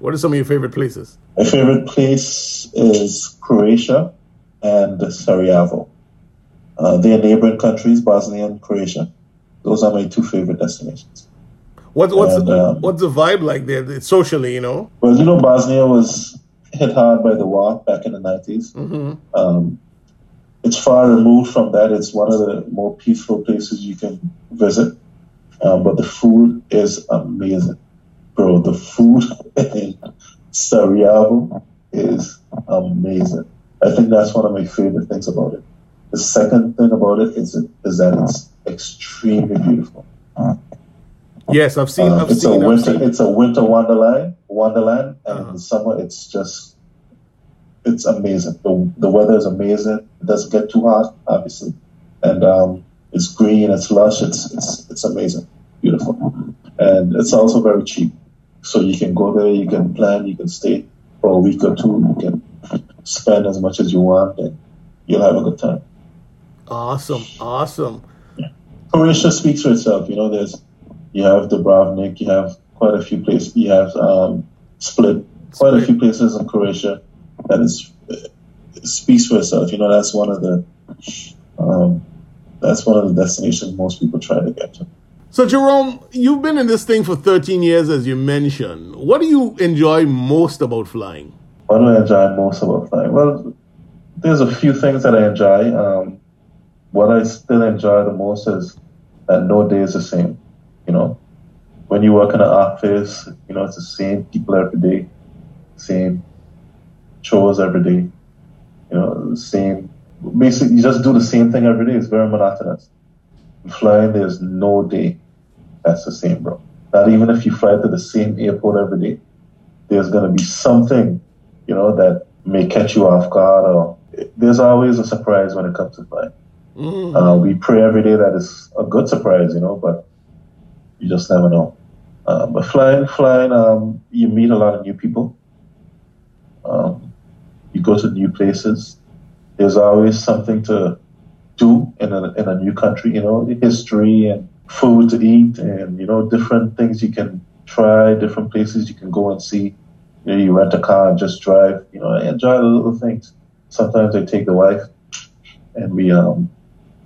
What are some of your favorite places? My favorite place is Croatia and Sarajevo. Uh, they are neighboring countries, Bosnia and Croatia. Those are my two favorite destinations. What's what's And, um, what's the vibe like there It's socially? You know. Well, you know, Bosnia was hit hard by the war back in the 90s. Mm-hmm. Um, it's far removed from that. It's one of the more peaceful places you can visit. Um, but the food is amazing. Bro, the food in Sarajevo is amazing. I think that's one of my favorite things about it. The second thing about it is, is that it's extremely beautiful. Yes, I've seen. Um, I've it's seen. a winter. seen. It's a winter wonderland. Wonderland, and Uh-huh. in the summer, it's just it's amazing. the The weather is amazing. It doesn't get too hot, obviously, and um, it's green. It's lush. It's it's it's amazing, beautiful, and it's also very cheap. So you can go there. You can plan. You can stay for a week or two. You can spend as much as you want, and you'll have a good time. Awesome, awesome. Croatia speaks for itself. You know, there's you have Dubrovnik, you have quite a few places. You have um, Split, quite a few places in Croatia that is speaks for itself. You know, that's one of the um, that's one of the destinations most people try to get to. So, Jerome, you've been in this thing for 13 years, as you mentioned. What do you enjoy most about flying? What do I enjoy most about flying? Well, there's a few things that I enjoy. Um, what I still enjoy the most is that no day is the same. You know, when you work in an office, you know, it's the same people every day, same chores every day, you know, the same. Basically, you just do the same thing every day. It's very monotonous. Flying, there's no day that's the same, bro. Not even if you fly to the same airport every day, there's going to be something, you know, that may catch you off guard or there's always a surprise when it comes to flying. Mm. Uh, we pray every day that it's a good surprise, you know, but you just never know. Uh, but flying, flying, um, you meet a lot of new people. Um, you go to new places. There's always something to do in a, in a new country, you know, history and food to eat and, you know, different things you can try, different places you can go and see. You know, you rent a car and just drive, you know, enjoy the little things. Sometimes I take the wife and we, um,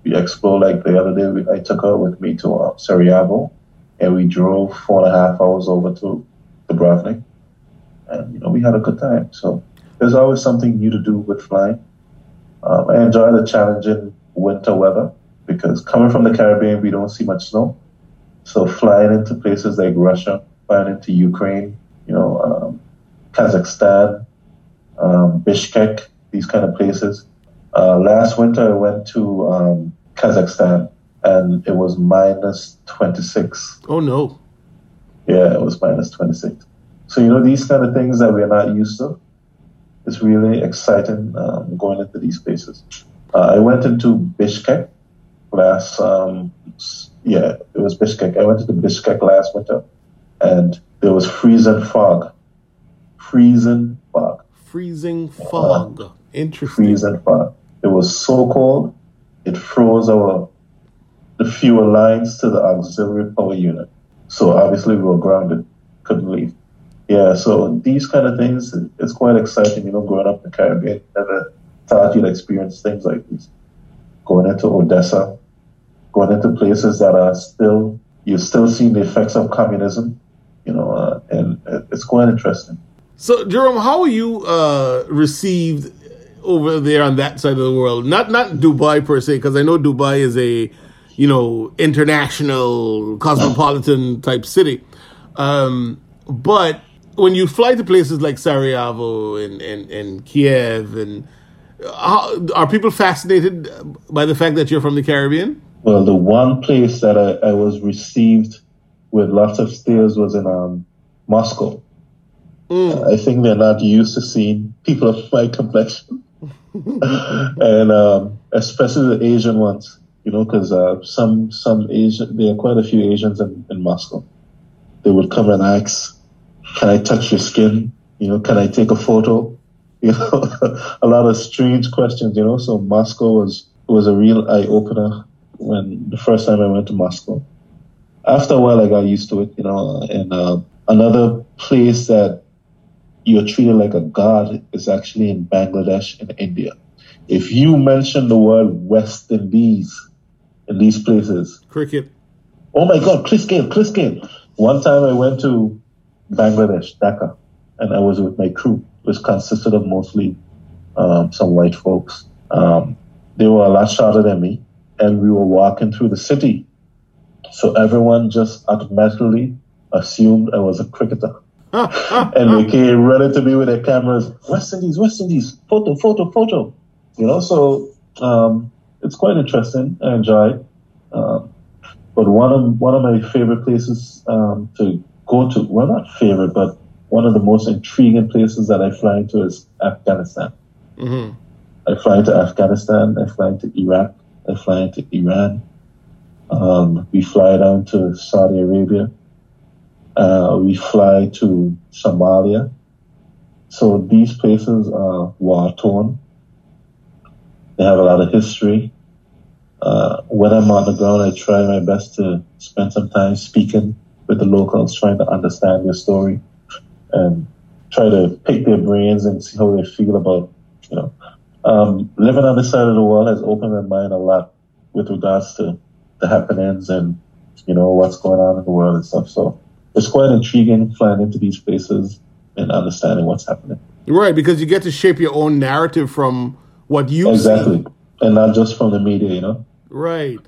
we explore like the other day. I took her with me to uh, Sarajevo, and we drove four and a half hours over to Dubrovnik, and you know we had a good time. So there's always something new to do with flying. Um, I enjoy the challenging winter weather because coming from the Caribbean, we don't see much snow. So flying into places like Russia, flying into Ukraine, you know, um, Kazakhstan, um, Bishkek, these kind of places. Uh, last winter, I went to um, Kazakhstan and it was minus 26. Oh, no. Yeah, it was minus 26. So, you know, these kind of things that we're not used to, it's really exciting um, going into these places. Uh, I went into Bishkek last, um, yeah, it was Bishkek. I went to Bishkek last winter and there was freezing fog. Freezing fog. Freezing fog. Interesting. freezing fog. It was so cold, it froze our the fuel lines to the auxiliary power unit. So obviously we were grounded, couldn't leave. yeah, so these kind of things, it's quite exciting, you know, growing up in the Caribbean. Never thought you'd experience things like this. Going into Odessa, going into places that are still, you're still seeing the effects of communism, you know, uh, and it's quite interesting. So, Jerome, how are you uh, received over there on that side of the world? Not not Dubai per se, because I know Dubai is a, you know, international cosmopolitan type city. Um, but when you fly to places like Sarajevo and, and, and Kiev, and how, are people fascinated by the fact that you're from the Caribbean? Well, the one place that I, I was received with lots of stares was in um, Moscow. Mm. I think they're not used to seeing people of my complexion, and um, especially the Asian ones. You know, because uh, some some Asian, there are quite a few Asians in, in Moscow. They would come and ask can I touch your skin? You know, can I take a photo? You know, a lot of strange questions, you know. So Moscow was was a real eye opener when the first time I went to Moscow. After a while, I got used to it, you know. And uh, another place that you're treated like a god is actually in Bangladesh and India. If you mention the word West Indies in these places, cricket. Oh my God, Chris Gayle, Chris Gayle. One time I went to Bangladesh, Dhaka, and I was with my crew, which consisted of mostly um, some white folks. Um, they were a lot shorter than me, and we were walking through the city. So everyone just automatically assumed I was a cricketer. and they came running to me with their cameras, West Indies, West Indies, photo, photo, photo. You know, so um, it's quite interesting. I enjoy it. Um, but one of one of my favorite places um, to go to, well, not favorite, but one of the most intriguing places that I fly into is Afghanistan. Mm-hmm. I fly into Afghanistan, I fly into Iraq, I fly into Iran. Um, we fly down to Saudi Arabia. Uh, we fly to Somalia. So these places are war torn. They have a lot of history. Uh, when I'm on the ground, I try my best to spend some time speaking with the locals, trying to understand their story and try to pick their brains and see how they feel about, you know, um, living on this side of the world has opened my mind a lot with regards to the happenings and, you know, what's going on in the world and stuff. So it's quite intriguing flying into these places and understanding what's happening. Right, because you get to shape your own narrative from what you exactly, and not just from the media, you know. Right.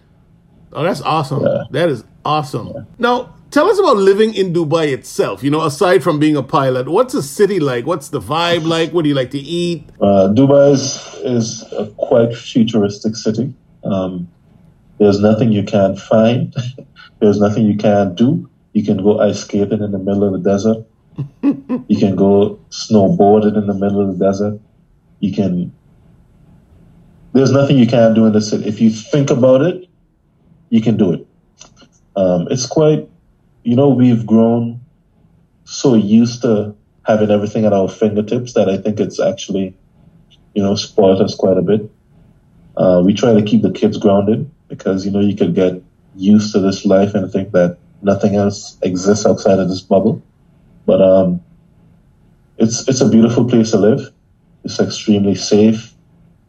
Oh, that's awesome. Yeah. That is awesome. Yeah. Now, Tell us about living in Dubai itself. You know, aside from being a pilot, what's the city like? What's the vibe like? What do you like to eat? Uh, Dubai is, is a quite futuristic city. Um, there's nothing you can't find. there's nothing you can't do. You can go ice skating in the middle of the desert. you can go snowboarding in the middle of the desert. You can. There's nothing you can't do in the city. If you think about it, you can do it. Um, it's quite you know, we've grown so used to having everything at our fingertips that I think it's actually, you know, spoiled us quite a bit. Uh, we try to keep the kids grounded because, you know, you could get used to this life and think that nothing else exists outside of this bubble. But um, it's it's a beautiful place to live. It's extremely safe.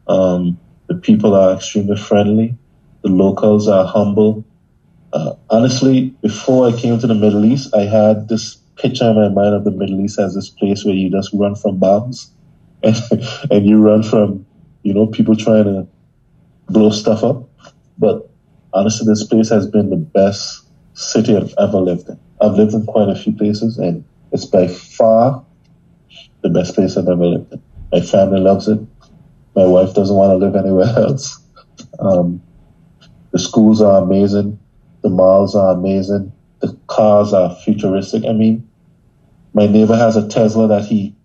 Um, the people are extremely friendly. The locals are humble. Uh, honestly, before I came to the Middle East, I had this picture in my mind of the Middle East as this place where you just run from bombs and, and you run from, you know, people trying to blow stuff up. But honestly, this place has been the best city I've ever lived in. I've lived in quite a few places, and it's by far the best place I've ever lived in. My family loves it. My wife doesn't want to live anywhere else. Um, the schools are amazing. The malls are amazing. The cars are futuristic. I mean, my neighbor has a Tesla that he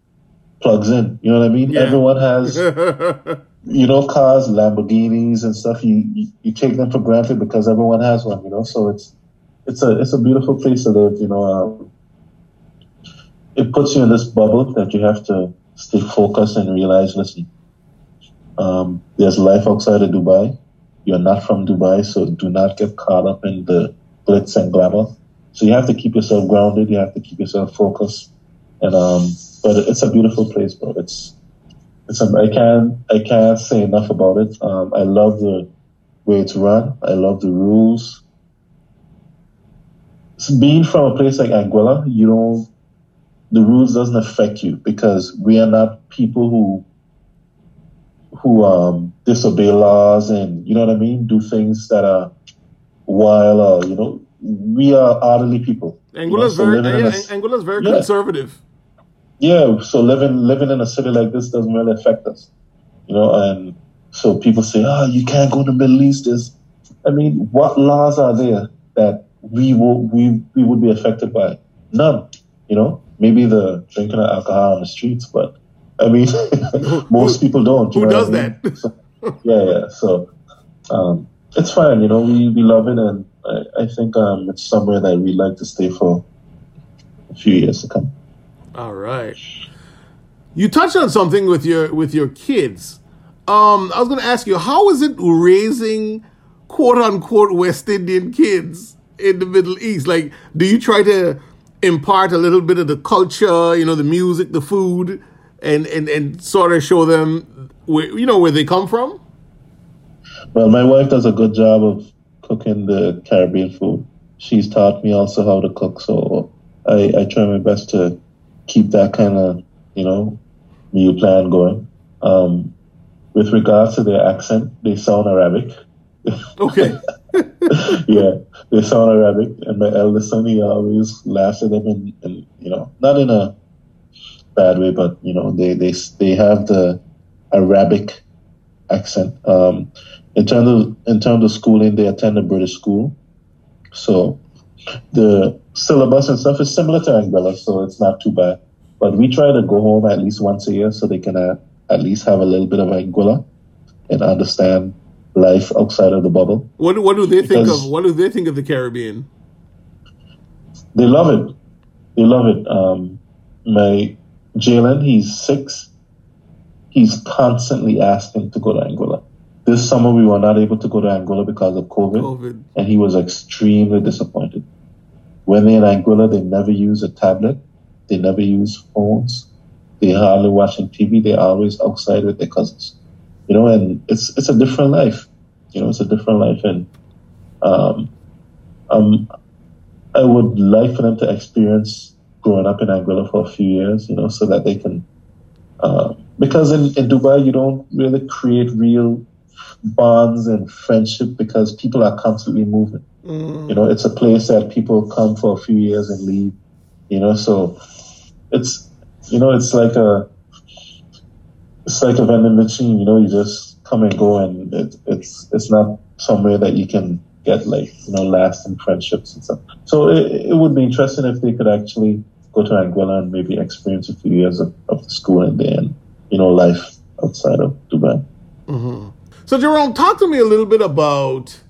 plugs in. You know what I mean? Yeah. Everyone has, you know, cars, Lamborghinis and stuff. You, you, you take them for granted because everyone has one. You know, so it's it's a it's a beautiful place to live. You know, um, it puts you in this bubble that you have to stay focused and realize. Listen, um, there's life outside of Dubai. You're not from Dubai, so do not get caught up in the glitz and glamour. So you have to keep yourself grounded. You have to keep yourself focused. And um, but it's a beautiful place, bro. It's it's a, I can't I can't say enough about it. Um, I love the way it's run. I love the rules. So being from a place like Anguilla, you don't the rules doesn't affect you because we are not people who who um, disobey laws and you know what I mean, do things that are wild or you know we are orderly people. Anguilla's you know, so very yeah, a- eh, eh, Anguilla's very Yeah. conservative. yeah, so living living in a city like this doesn't really affect us, you know. And so people say, "Oh, you can't go to the Middle East." There's, I mean, what laws are there that we will we we would be affected by? None, you know. Maybe the drinking of alcohol on the streets, but I mean, most people don't. Who does I mean? that? So, yeah, yeah. So um, it's fine, you know. We we love it, and I, I think um, it's somewhere that we'd like to stay for a few years to come. All right. You touched on something with your with your kids. Um, I was going to ask you, how is it raising quote unquote West Indian kids in the Middle East? Like, do you try to impart a little bit of the culture, you know, the music, the food, and and and sort of show them where you know where they come from? Well, my wife does a good job of cooking the Caribbean food. She's taught me also how to cook, so I, I try my best to keep that kind of, you know, meal plan going. Um, with regards to their accent, they sound Arabic. Okay. yeah, they sound Arabic, and my eldest son, he always laughs at them, and, and you know, not in a bad way, but you know, they they they have the Arabic accent. Um, in terms of in terms of schooling, they attend a British school, so the syllabus and stuff is similar to Anguilla, so it's not too bad. But we try to go home at least once a year so they can uh, at least have a little bit of Anguilla and understand life outside of the bubble. What what do they think of what do they think of the Caribbean? They love it. They love it. Um, my Jalen, he's six. He's constantly asking to go to Anguilla. This summer we were not able to go to Anguilla because of COVID, COVID. and he was extremely disappointed. When they're in Anguilla, they never use a tablet. They never use phones. They hardly watching TV. They're always outside with their cousins. You know, and it's it's a different life. You know, it's a different life, and um, um, I would like for them to experience growing up in Anguilla for a few years, you know, so that they can. Uh, because in, in Dubai, you don't really create real bonds and friendship because people are constantly moving. Mm. You know, it's a place that people come for a few years and leave. You know, so it's you know, it's like a it's like a vending machine. You know, you just come and go, and it, it's it's not somewhere that you can get like you know lasting friendships and stuff. So it, it would be interesting if they could actually go to Anguilla and maybe experience a few years of, of the there and you know life outside of Dubai. Mm-hmm. So, Jerome, talk to me a little bit about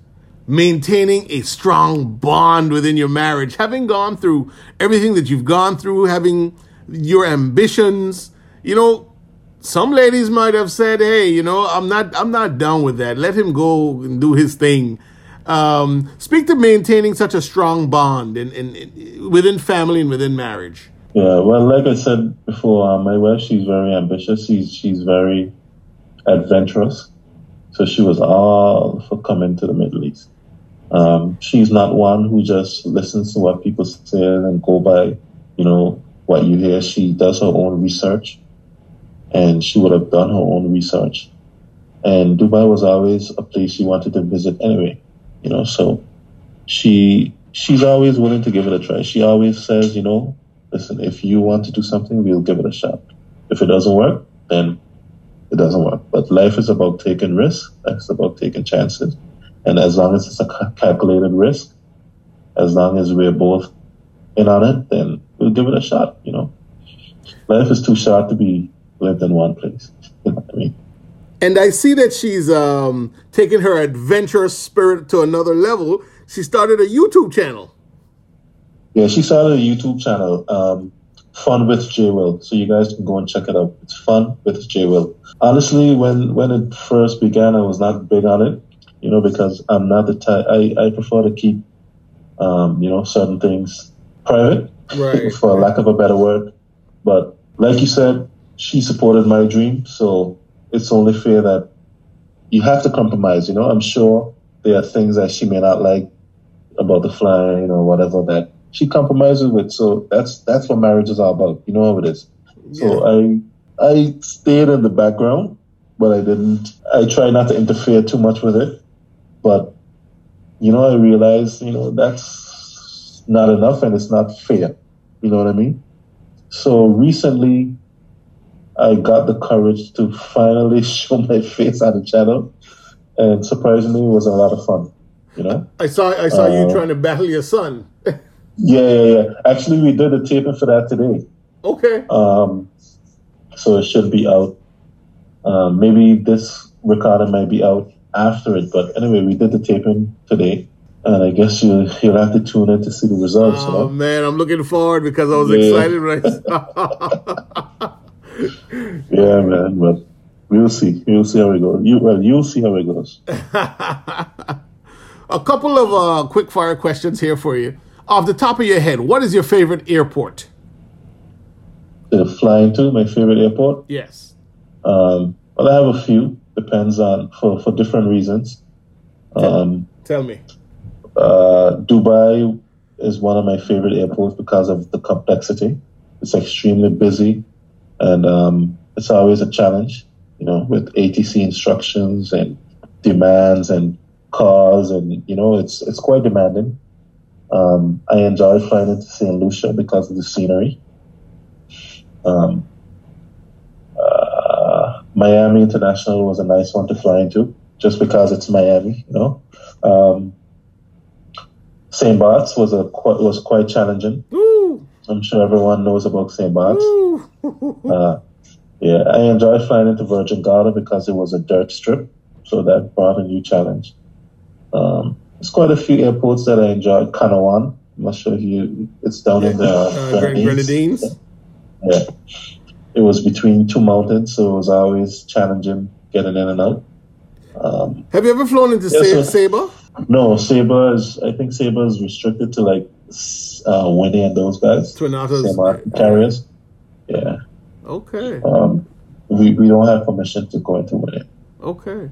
maintaining a strong bond within your marriage, having gone through everything that you've gone through, having your ambitions. You know, some ladies might have said, "Hey, you know, I'm not, I'm not done with that. Let him go and do his thing." Um, speak to maintaining such a strong bond in, in, in within family and within marriage. Yeah, well, like I said before, uh, my wife, she's very ambitious. She's she's very adventurous. So she was all for coming to the Middle East. Um, she's not one who just listens to what people say and go by, you know, what you hear. She does her own research, and she would have done her own research. And Dubai was always a place she wanted to visit anyway, you know. So she she's always willing to give it a try. She always says, you know, listen, if you want to do something, we'll give it a shot. If it doesn't work, then it doesn't work. But life is about taking risks. Life is about taking chances. And as long as it's a calculated risk, as long as we're both in on it, then we'll give it a shot. You know, life is too short to be lived in one place. You know what I mean? And I see that she's um, taking her adventurous spirit to another level. She started a YouTube channel. Yeah, she started a YouTube channel, um, Fun with J Will. So you guys can go and check it out. It's Fun with J Will. Honestly, when when it first began, I was not big on it, you know, because I'm not the type. I I prefer to keep, um, you know, certain things private, Right. for lack of a better word. But like you said, she supported my dream, so it's only fair that you have to compromise. You know, I'm sure there are things that she may not like about the flying or whatever that she compromises with. So that's that's what marriage is all about. You know how it is. Yeah. So I I stayed in the background, but I didn't. I try not to interfere too much with it. But you know, I realized you know that's not enough and it's not fair. You know what I mean? So recently, I got the courage to finally show my face on the channel, and surprisingly, it was a lot of fun. You know, I saw I saw uh, you trying to battle your son. yeah, yeah, yeah. Actually, we did a taping for that today. Okay. Um, so it should be out. Um, maybe this recording might be out after it, but anyway, we did the taping today and I guess you you'll have to tune in to see the results. Oh you know? man, I'm looking forward because I was yeah. excited right. yeah, man, but we'll see. We'll see how it goes. You well, you'll see how it goes. A couple of uh, quick fire questions here for you. Off the top of your head, what is your favorite airport? To flying to my favorite airport. Yes. Um, well, I have a few. Depends on for for different reasons. Um, Tell me. Uh, Dubai is one of my favorite airports because of the complexity. It's extremely busy, and um, it's always a challenge. You know, with ATC instructions and demands and cars, and you know, it's it's quite demanding. Um, I enjoy flying into St. Lucia because of the scenery. Um, uh, Miami International was a nice one to fly into, just because it's Miami. You know, um, St. Bart's was a was quite challenging. Ooh. I'm sure everyone knows about St. Bart's. uh, yeah, I enjoyed flying into Virgin Gorda because it was a dirt strip, so that brought a new challenge. Um, there's quite a few airports that I enjoyed. Canouan, I'm not sure if you. It's down yeah. in the uh, Grenadines. Grenadines. Yeah, it was between two mountains, so it was always challenging getting in and out. Um, Have you ever flown into yeah, Saba? No, Saba is. I think Saba is restricted to like uh, Winair and those guys. Otters carriers. Yeah. Okay. Um, we we don't have permission to go into Winnie. Okay.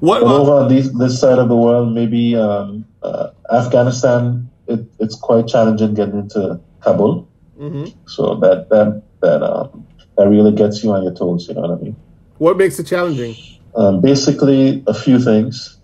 What but over on this this side of the world, maybe um, uh, Afghanistan, it, it's quite challenging getting into Kabul. Mm-hmm. So that that that um, that really gets you on your toes. You know what I mean? What makes it challenging? Um, basically, a few things.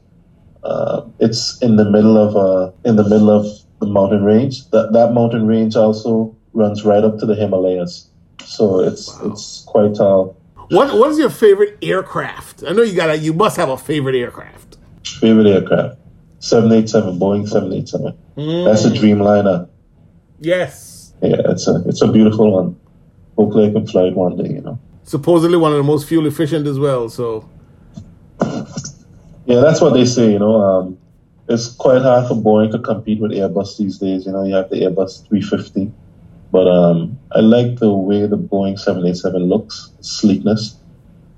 Uh, it's in the middle of uh, in the middle of the mountain range. That that mountain range also runs right up to the Himalayas, so it's wow. it's quite tall. What what is your favorite aircraft? I know you got a, you must have a favorite aircraft. Favorite aircraft, seven eight seven Boeing seven eight seven. Mm. That's a Dreamliner. Yes. Yeah, it's a it's a beautiful one. Hopefully, I can fly it one day. You know. Supposedly one of the most fuel efficient as well. So. Yeah, that's what they say. You know, um, it's quite hard for Boeing to compete with Airbus these days. You know, you have the Airbus 350, but um, I like the way the Boeing 787 looks, sleekness.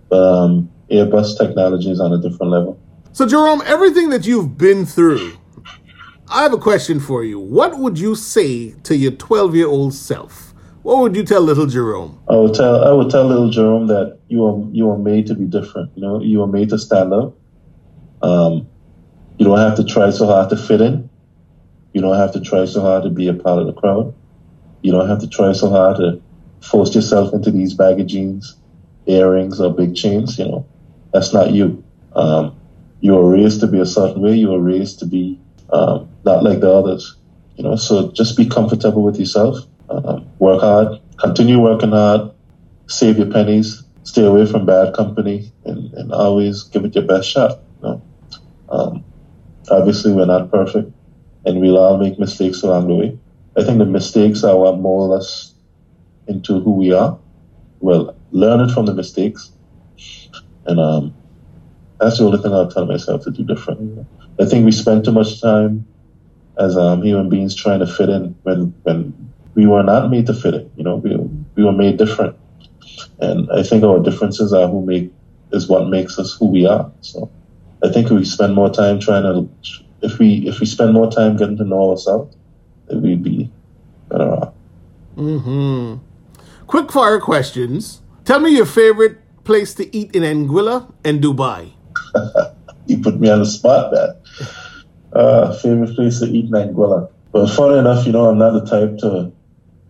But um, Airbus technology is on a different level. So, Jerome, everything that you've been through, I have a question for you. What would you say to your 12 year old self? What would you tell little Jerome? I would tell I would tell little Jerome that you are you are made to be different. You know, you are made to stand up. Um, you don't have to try so hard to fit in. You don't have to try so hard to be a part of the crowd. You don't have to try so hard to force yourself into these baggy jeans, earrings, or big chains. You know, that's not you. Um, you were raised to be a certain way. You were raised to be um, not like the others. You know, so just be comfortable with yourself. Um, work hard. Continue working hard. Save your pennies. Stay away from bad company, and, and always give it your best shot. You know? Obviously, we're not perfect, and we'll all make mistakes along the way. I think the mistakes are what mold us into who we are. Well, learn it from the mistakes, and um, that's the only thing I'll tell myself to do different. I think we spend too much time as um, human beings trying to fit in when when we were not made to fit in. You know, we we were made different, and I think our differences are who make is what makes us who we are. So. I think if we spend more time trying to, if we if we spend more time getting to know ourselves, then we'd be better off. Mm hmm. Quick fire questions. Tell me your favorite place to eat in Anguilla and Dubai. you put me on the spot, man. Uh, favorite place to eat in Anguilla. But funny enough, you know, I'm not the type to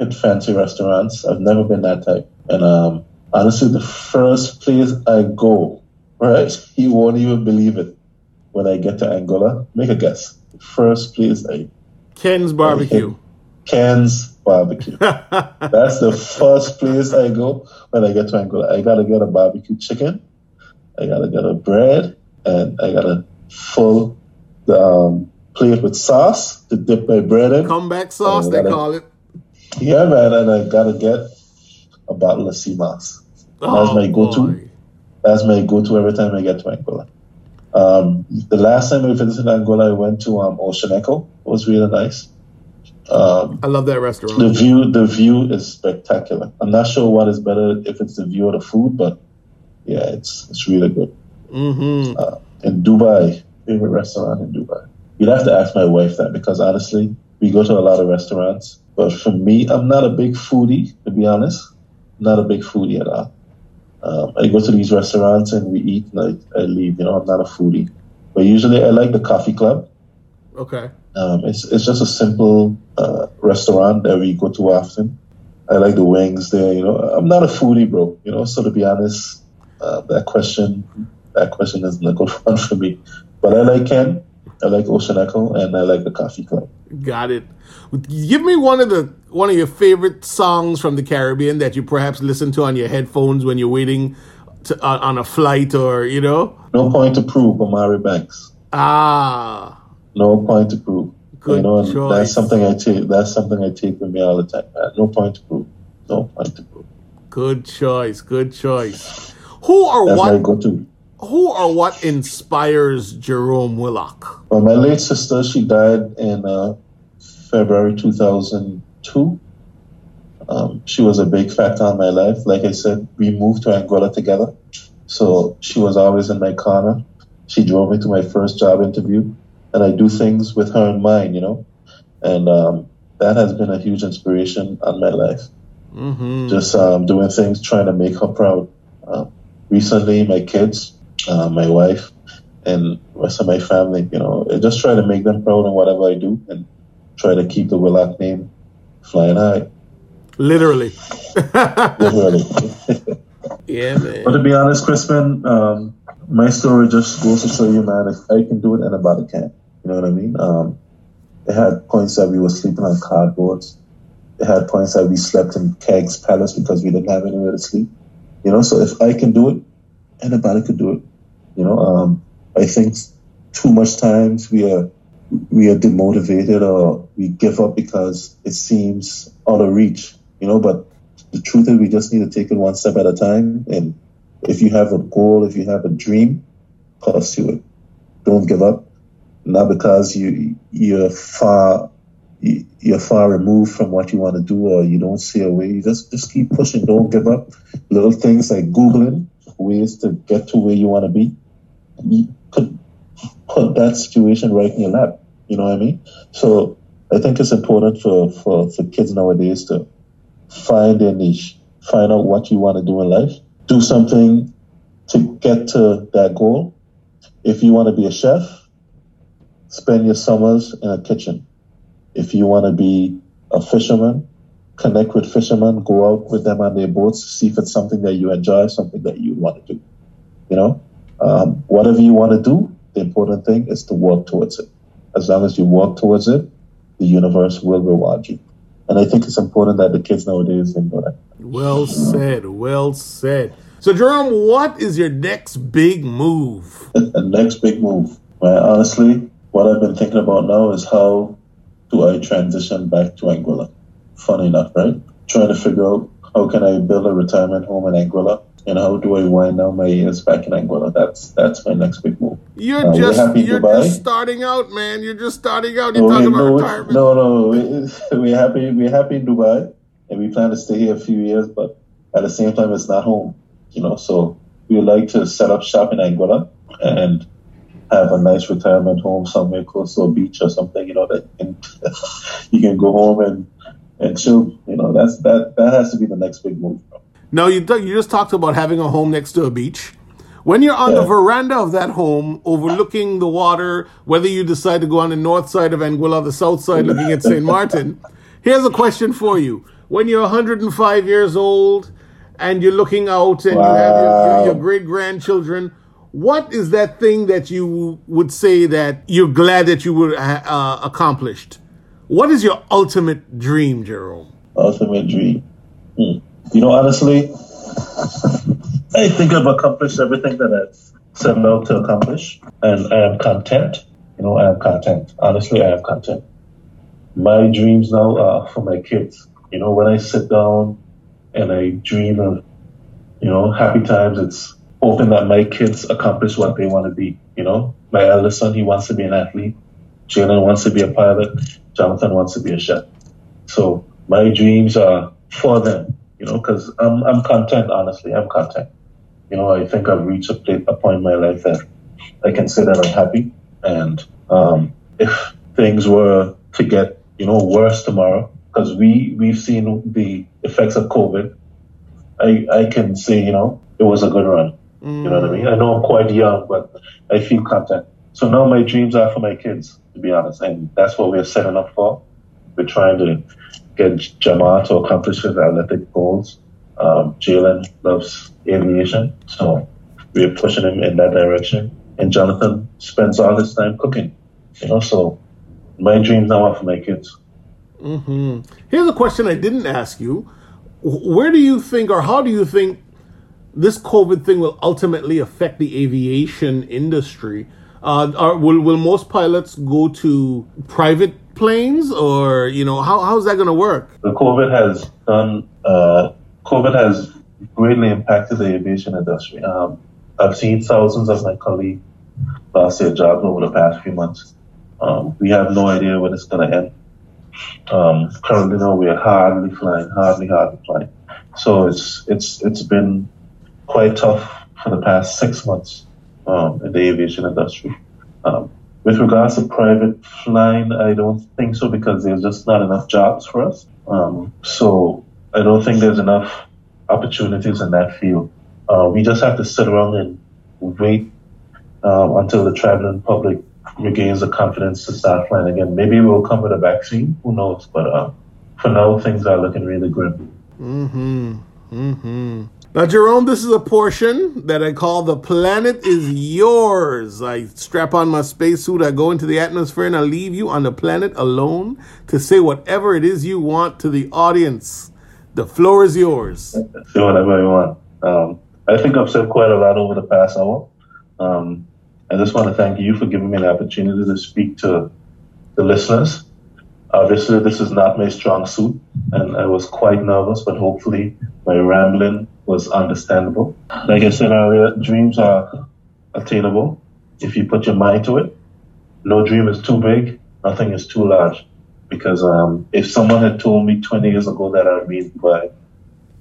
hit fancy restaurants. I've never been that type. And um, honestly, the first place I go, right, you won't even believe it. When I get to Anguilla, make a guess. First place I Ken's barbecue. Ken's barbecue. That's the first place I go when I get to Anguilla. I gotta get a barbecue chicken. I gotta get a bread, and I got a full um, plate with sauce to dip my bread in. Comeback sauce, they call it. Yeah, man, and I gotta get a bottle of sea moss. Oh, That's my go-to. Boy. That's my go-to every time I get to Anguilla. Um, the last time I visited Anguilla, I went to um, Ocean Echo. It was really nice. Um, I love that restaurant. The view, the view is spectacular. I'm not sure what is better if it's the view or the food, but yeah, it's it's really good. Mm-hmm. Uh, in Dubai, favorite restaurant in Dubai. You'd have to ask my wife that because honestly, we go to a lot of restaurants, but for me, I'm not a big foodie to be honest. I'm not a big foodie at all. Um, I go to these restaurants and we eat and I, I leave. You know, I'm not a foodie, but usually I like the coffee club. Okay. Um, it's it's just a simple uh, restaurant that we go to often. I like the wings there. You know, I'm not a foodie, bro. You know, so to be honest, uh, that question that question is not good one for me. But I like Ken. I like Ocean Echo, and I like the Coffee Club. Got it. Give me one of the one of your favorite songs from the Caribbean that you perhaps listen to on your headphones when you're waiting to, uh, on a flight, or you know. No point to prove, Omari Banks. Ah. No point to prove. Good you know, choice. that's something I take. That's something I take with me all the time. Man. No point to prove. No point to prove. Good choice. Good choice. Who or that's what? go-to. Who or what inspires Jerome Willock? Well, my late sister, she died in uh, February 2002. Um, she was a big factor in my life. Like I said, we moved to Anguilla together. So she was always in my corner. She drove me to my first job interview and I do things with her in mind, you know, and um, that has been a huge inspiration on my life. Mm-hmm. Just um, doing things, trying to make her proud. Uh, recently, my kids, uh, my wife, and rest of my family, you know, I just try to make them proud in whatever I do, and try to keep the Willock name flying high. Literally. Literally. yeah, man. But to be honest, Crispin, um, my story just goes to show you, man, if I can do it, anybody can. You know what I mean? Um, it had points that we were sleeping on cardboards. It had points that we slept in kegs palace because we didn't have anywhere to sleep. You know, so if I can do it, anybody could do it. You know, um, I think too much times we are we are demotivated or we give up because it seems out of reach. You know, but the truth is we just need to take it one step at a time. And if you have a goal, if you have a dream, pursue it. Don't give up not because you you're far you're far removed from what you want to do or you don't see a way. You just just keep pushing. Don't give up. Little things like googling ways to get to where you want to be. You could put that situation right in your lap. You know what I mean? So I think it's important for, for, for kids nowadays to find their niche, find out what you want to do in life, do something to get to that goal. If you want to be a chef, spend your summers in a kitchen. If you want to be a fisherman, connect with fishermen, go out with them on their boats, see if it's something that you enjoy, something that you want to do. You know, um, whatever you want to do, the important thing is to work towards it. As long as you work towards it, the universe will reward you. And I think it's important that the kids nowadays know that. Well said. Well said. So, Jerome, what is your next big move? the next big move. Well, honestly, what I've been thinking about now is how do I transition back to Anguilla? Funny enough, right? Trying to figure out how can I build a retirement home in Anguilla and how do I wind down my years back in Anguilla? That's that's my next big move. You're uh, just you're just starting out, man. You're just starting out. You're no, talking no, about retirement. No, no, we're happy. We're happy in Dubai, and we plan to stay here a few years. But at the same time, it's not home, you know. So we like to set up shop in Anguilla and have a nice retirement home somewhere close to a beach or something, you know, that you can, you can go home and and chill. You know, that's that that has to be the next big move. Bro. Now you you just talked about having a home next to a beach. When you're on yeah. the veranda of that home, overlooking the water, whether you decide to go on the north side of Anguilla, the south side, looking at St. Martin, here's a question for you. When you're 105 years old and you're looking out and wow. you have your, your, your great grandchildren, what is that thing that you would say that you're glad that you were uh, accomplished? What is your ultimate dream, Jerome? Ultimate dream. Hmm. You know, honestly, I think I've accomplished everything that I've set out to accomplish, and I am content. You know, I am content. Honestly, I am content. My dreams now are for my kids. You know, when I sit down and I dream of, you know, happy times, it's hoping that my kids accomplish what they want to be. You know, my eldest son, he wants to be an athlete. Jalen wants to be a pilot. Jonathan wants to be a chef. So my dreams are for them you know, because I'm, I'm content, honestly. I'm content. You know, I think I've reached a, point, a point in my life that I can say that I'm happy. And um, if things were to get, you know, worse tomorrow, because we, we've seen the effects of COVID, I, I can say, you know, it was a good run. Mm. You know what I mean? I know I'm quite young, but I feel content. So now my dreams are for my kids, to be honest. And that's what we're setting up for. We're trying to get Jamar to accomplish his athletic goals. Um, Jalen loves aviation, so we're pushing him in that direction. And Jonathan spends all his time cooking, you know. So my dreams now are for my kids. Mm-hmm. Here's a question I didn't ask you: Where do you think, or how do you think, this COVID thing will ultimately affect the aviation industry? Uh, are, will will most pilots go to private planes, or you know, how how's that going to work? The COVID has done. Uh, COVID has greatly impacted the aviation industry. Um, I've seen thousands of my colleagues lost their jobs over the past few months. Um, we have no idea when it's going to end. Um, currently, no, we are hardly flying, hardly, hardly flying. So it's it's it's been quite tough for the past six months um, in the aviation industry. Um, with regards to private flying, I don't think so because there's just not enough jobs for us. Um, so I don't think there's enough opportunities in that field. Uh, we just have to sit around and wait um, until the traveling public regains the confidence to start flying again. Maybe we'll come with a vaccine. Who knows? But uh, for now, things are looking really grim. Mm-hmm. Mm-hmm. Now, Jerome, this is a portion that I call The Planet is Yours. I strap on my spacesuit, I go into the atmosphere, and I leave you on the planet alone to say whatever it is you want to the audience. The floor is yours. Say whatever you want. Um, I think I've said quite a lot over the past hour. Um, I just want to thank you for giving me the opportunity to speak to the listeners. Obviously, this is not my strong suit, and I was quite nervous, but hopefully, my rambling was understandable. Like I said earlier, dreams are attainable if you put your mind to it. No dream is too big, nothing is too large. Because um, if someone had told me 20 years ago that I'd be by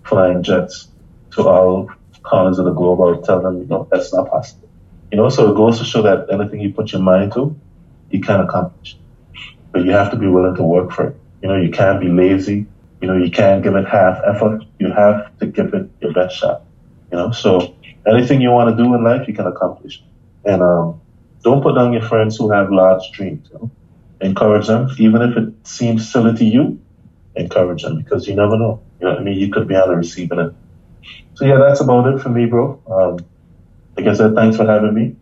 flying jets to all corners of the globe, I would tell them, you know, that's not possible. You know, so it goes to show that anything you put your mind to, you can accomplish. But you have to be willing to work for it. You know, you can't be lazy you know, you can't give it half effort. You have to give it your best shot. You know, so anything you want to do in life, you can accomplish. And um, don't put down your friends who have large dreams. You know? Encourage them, even if it seems silly to you. Encourage them because you never know. You know what I mean? You could be on the receiving end. So yeah, that's about it for me, bro. Um, like I said, thanks for having me.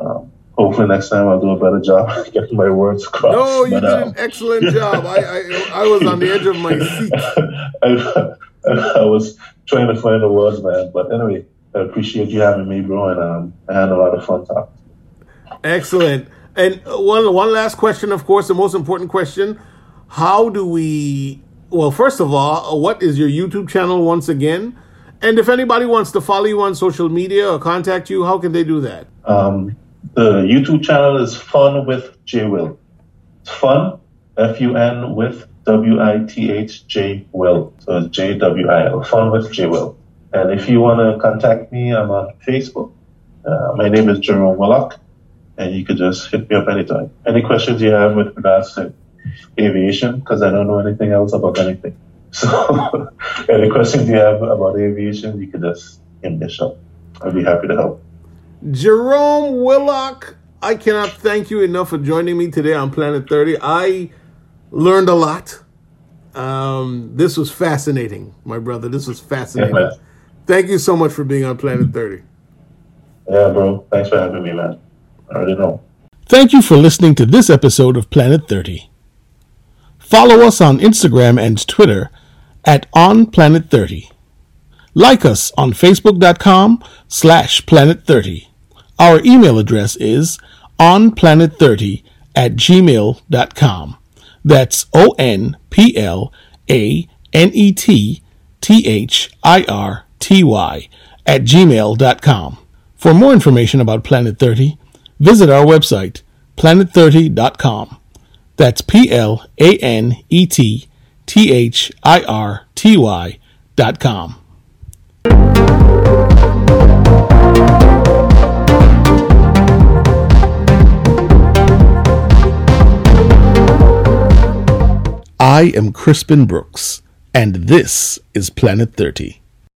Um, hopefully next time I'll do a better job getting my words across. No, you but, did um, an excellent job. I, I, I was on the edge of my seat. I, I, was trying to find the words, man. But anyway, I appreciate you having me, bro, and um, I had a lot of fun talking. Excellent. And one one last question, of course, the most important question: How do we? Well, first of all, what is your YouTube channel once again? And if anybody wants to follow you on social media or contact you, how can they do that? Um, the YouTube channel is Fun with J Will. It's fun, F U N with W I T H J Will. So J W I L. Fun with J Will. And if you want to contact me, I'm on Facebook. Uh, my name is Jerome Willock, and you could just hit me up anytime. Any questions you have with regards to aviation because I don't know anything else about anything. So, any questions you have about aviation, you can just hit me up. I'd be happy to help. Jerome Willock, I cannot thank you enough for joining me today on Planet 30. I learned a lot. Um, this was fascinating, my brother. This was fascinating. Yeah, Thank you so much for being on Planet 30. Yeah, bro. Thanks for having me, man. I already know. Thank you for listening to this episode of Planet 30. Follow us on Instagram and Twitter at OnPlanet30. Like us on Facebook.com slash Planet30. Our email address is onplanet30 at gmail.com. That's O N P L A N E T T H I R T Y at gmail.com. For more information about Planet 30, visit our website, planet30.com. That's P L A N E T T H I R T Y dot com. I am Crispin Brooks, and this is Planet 30.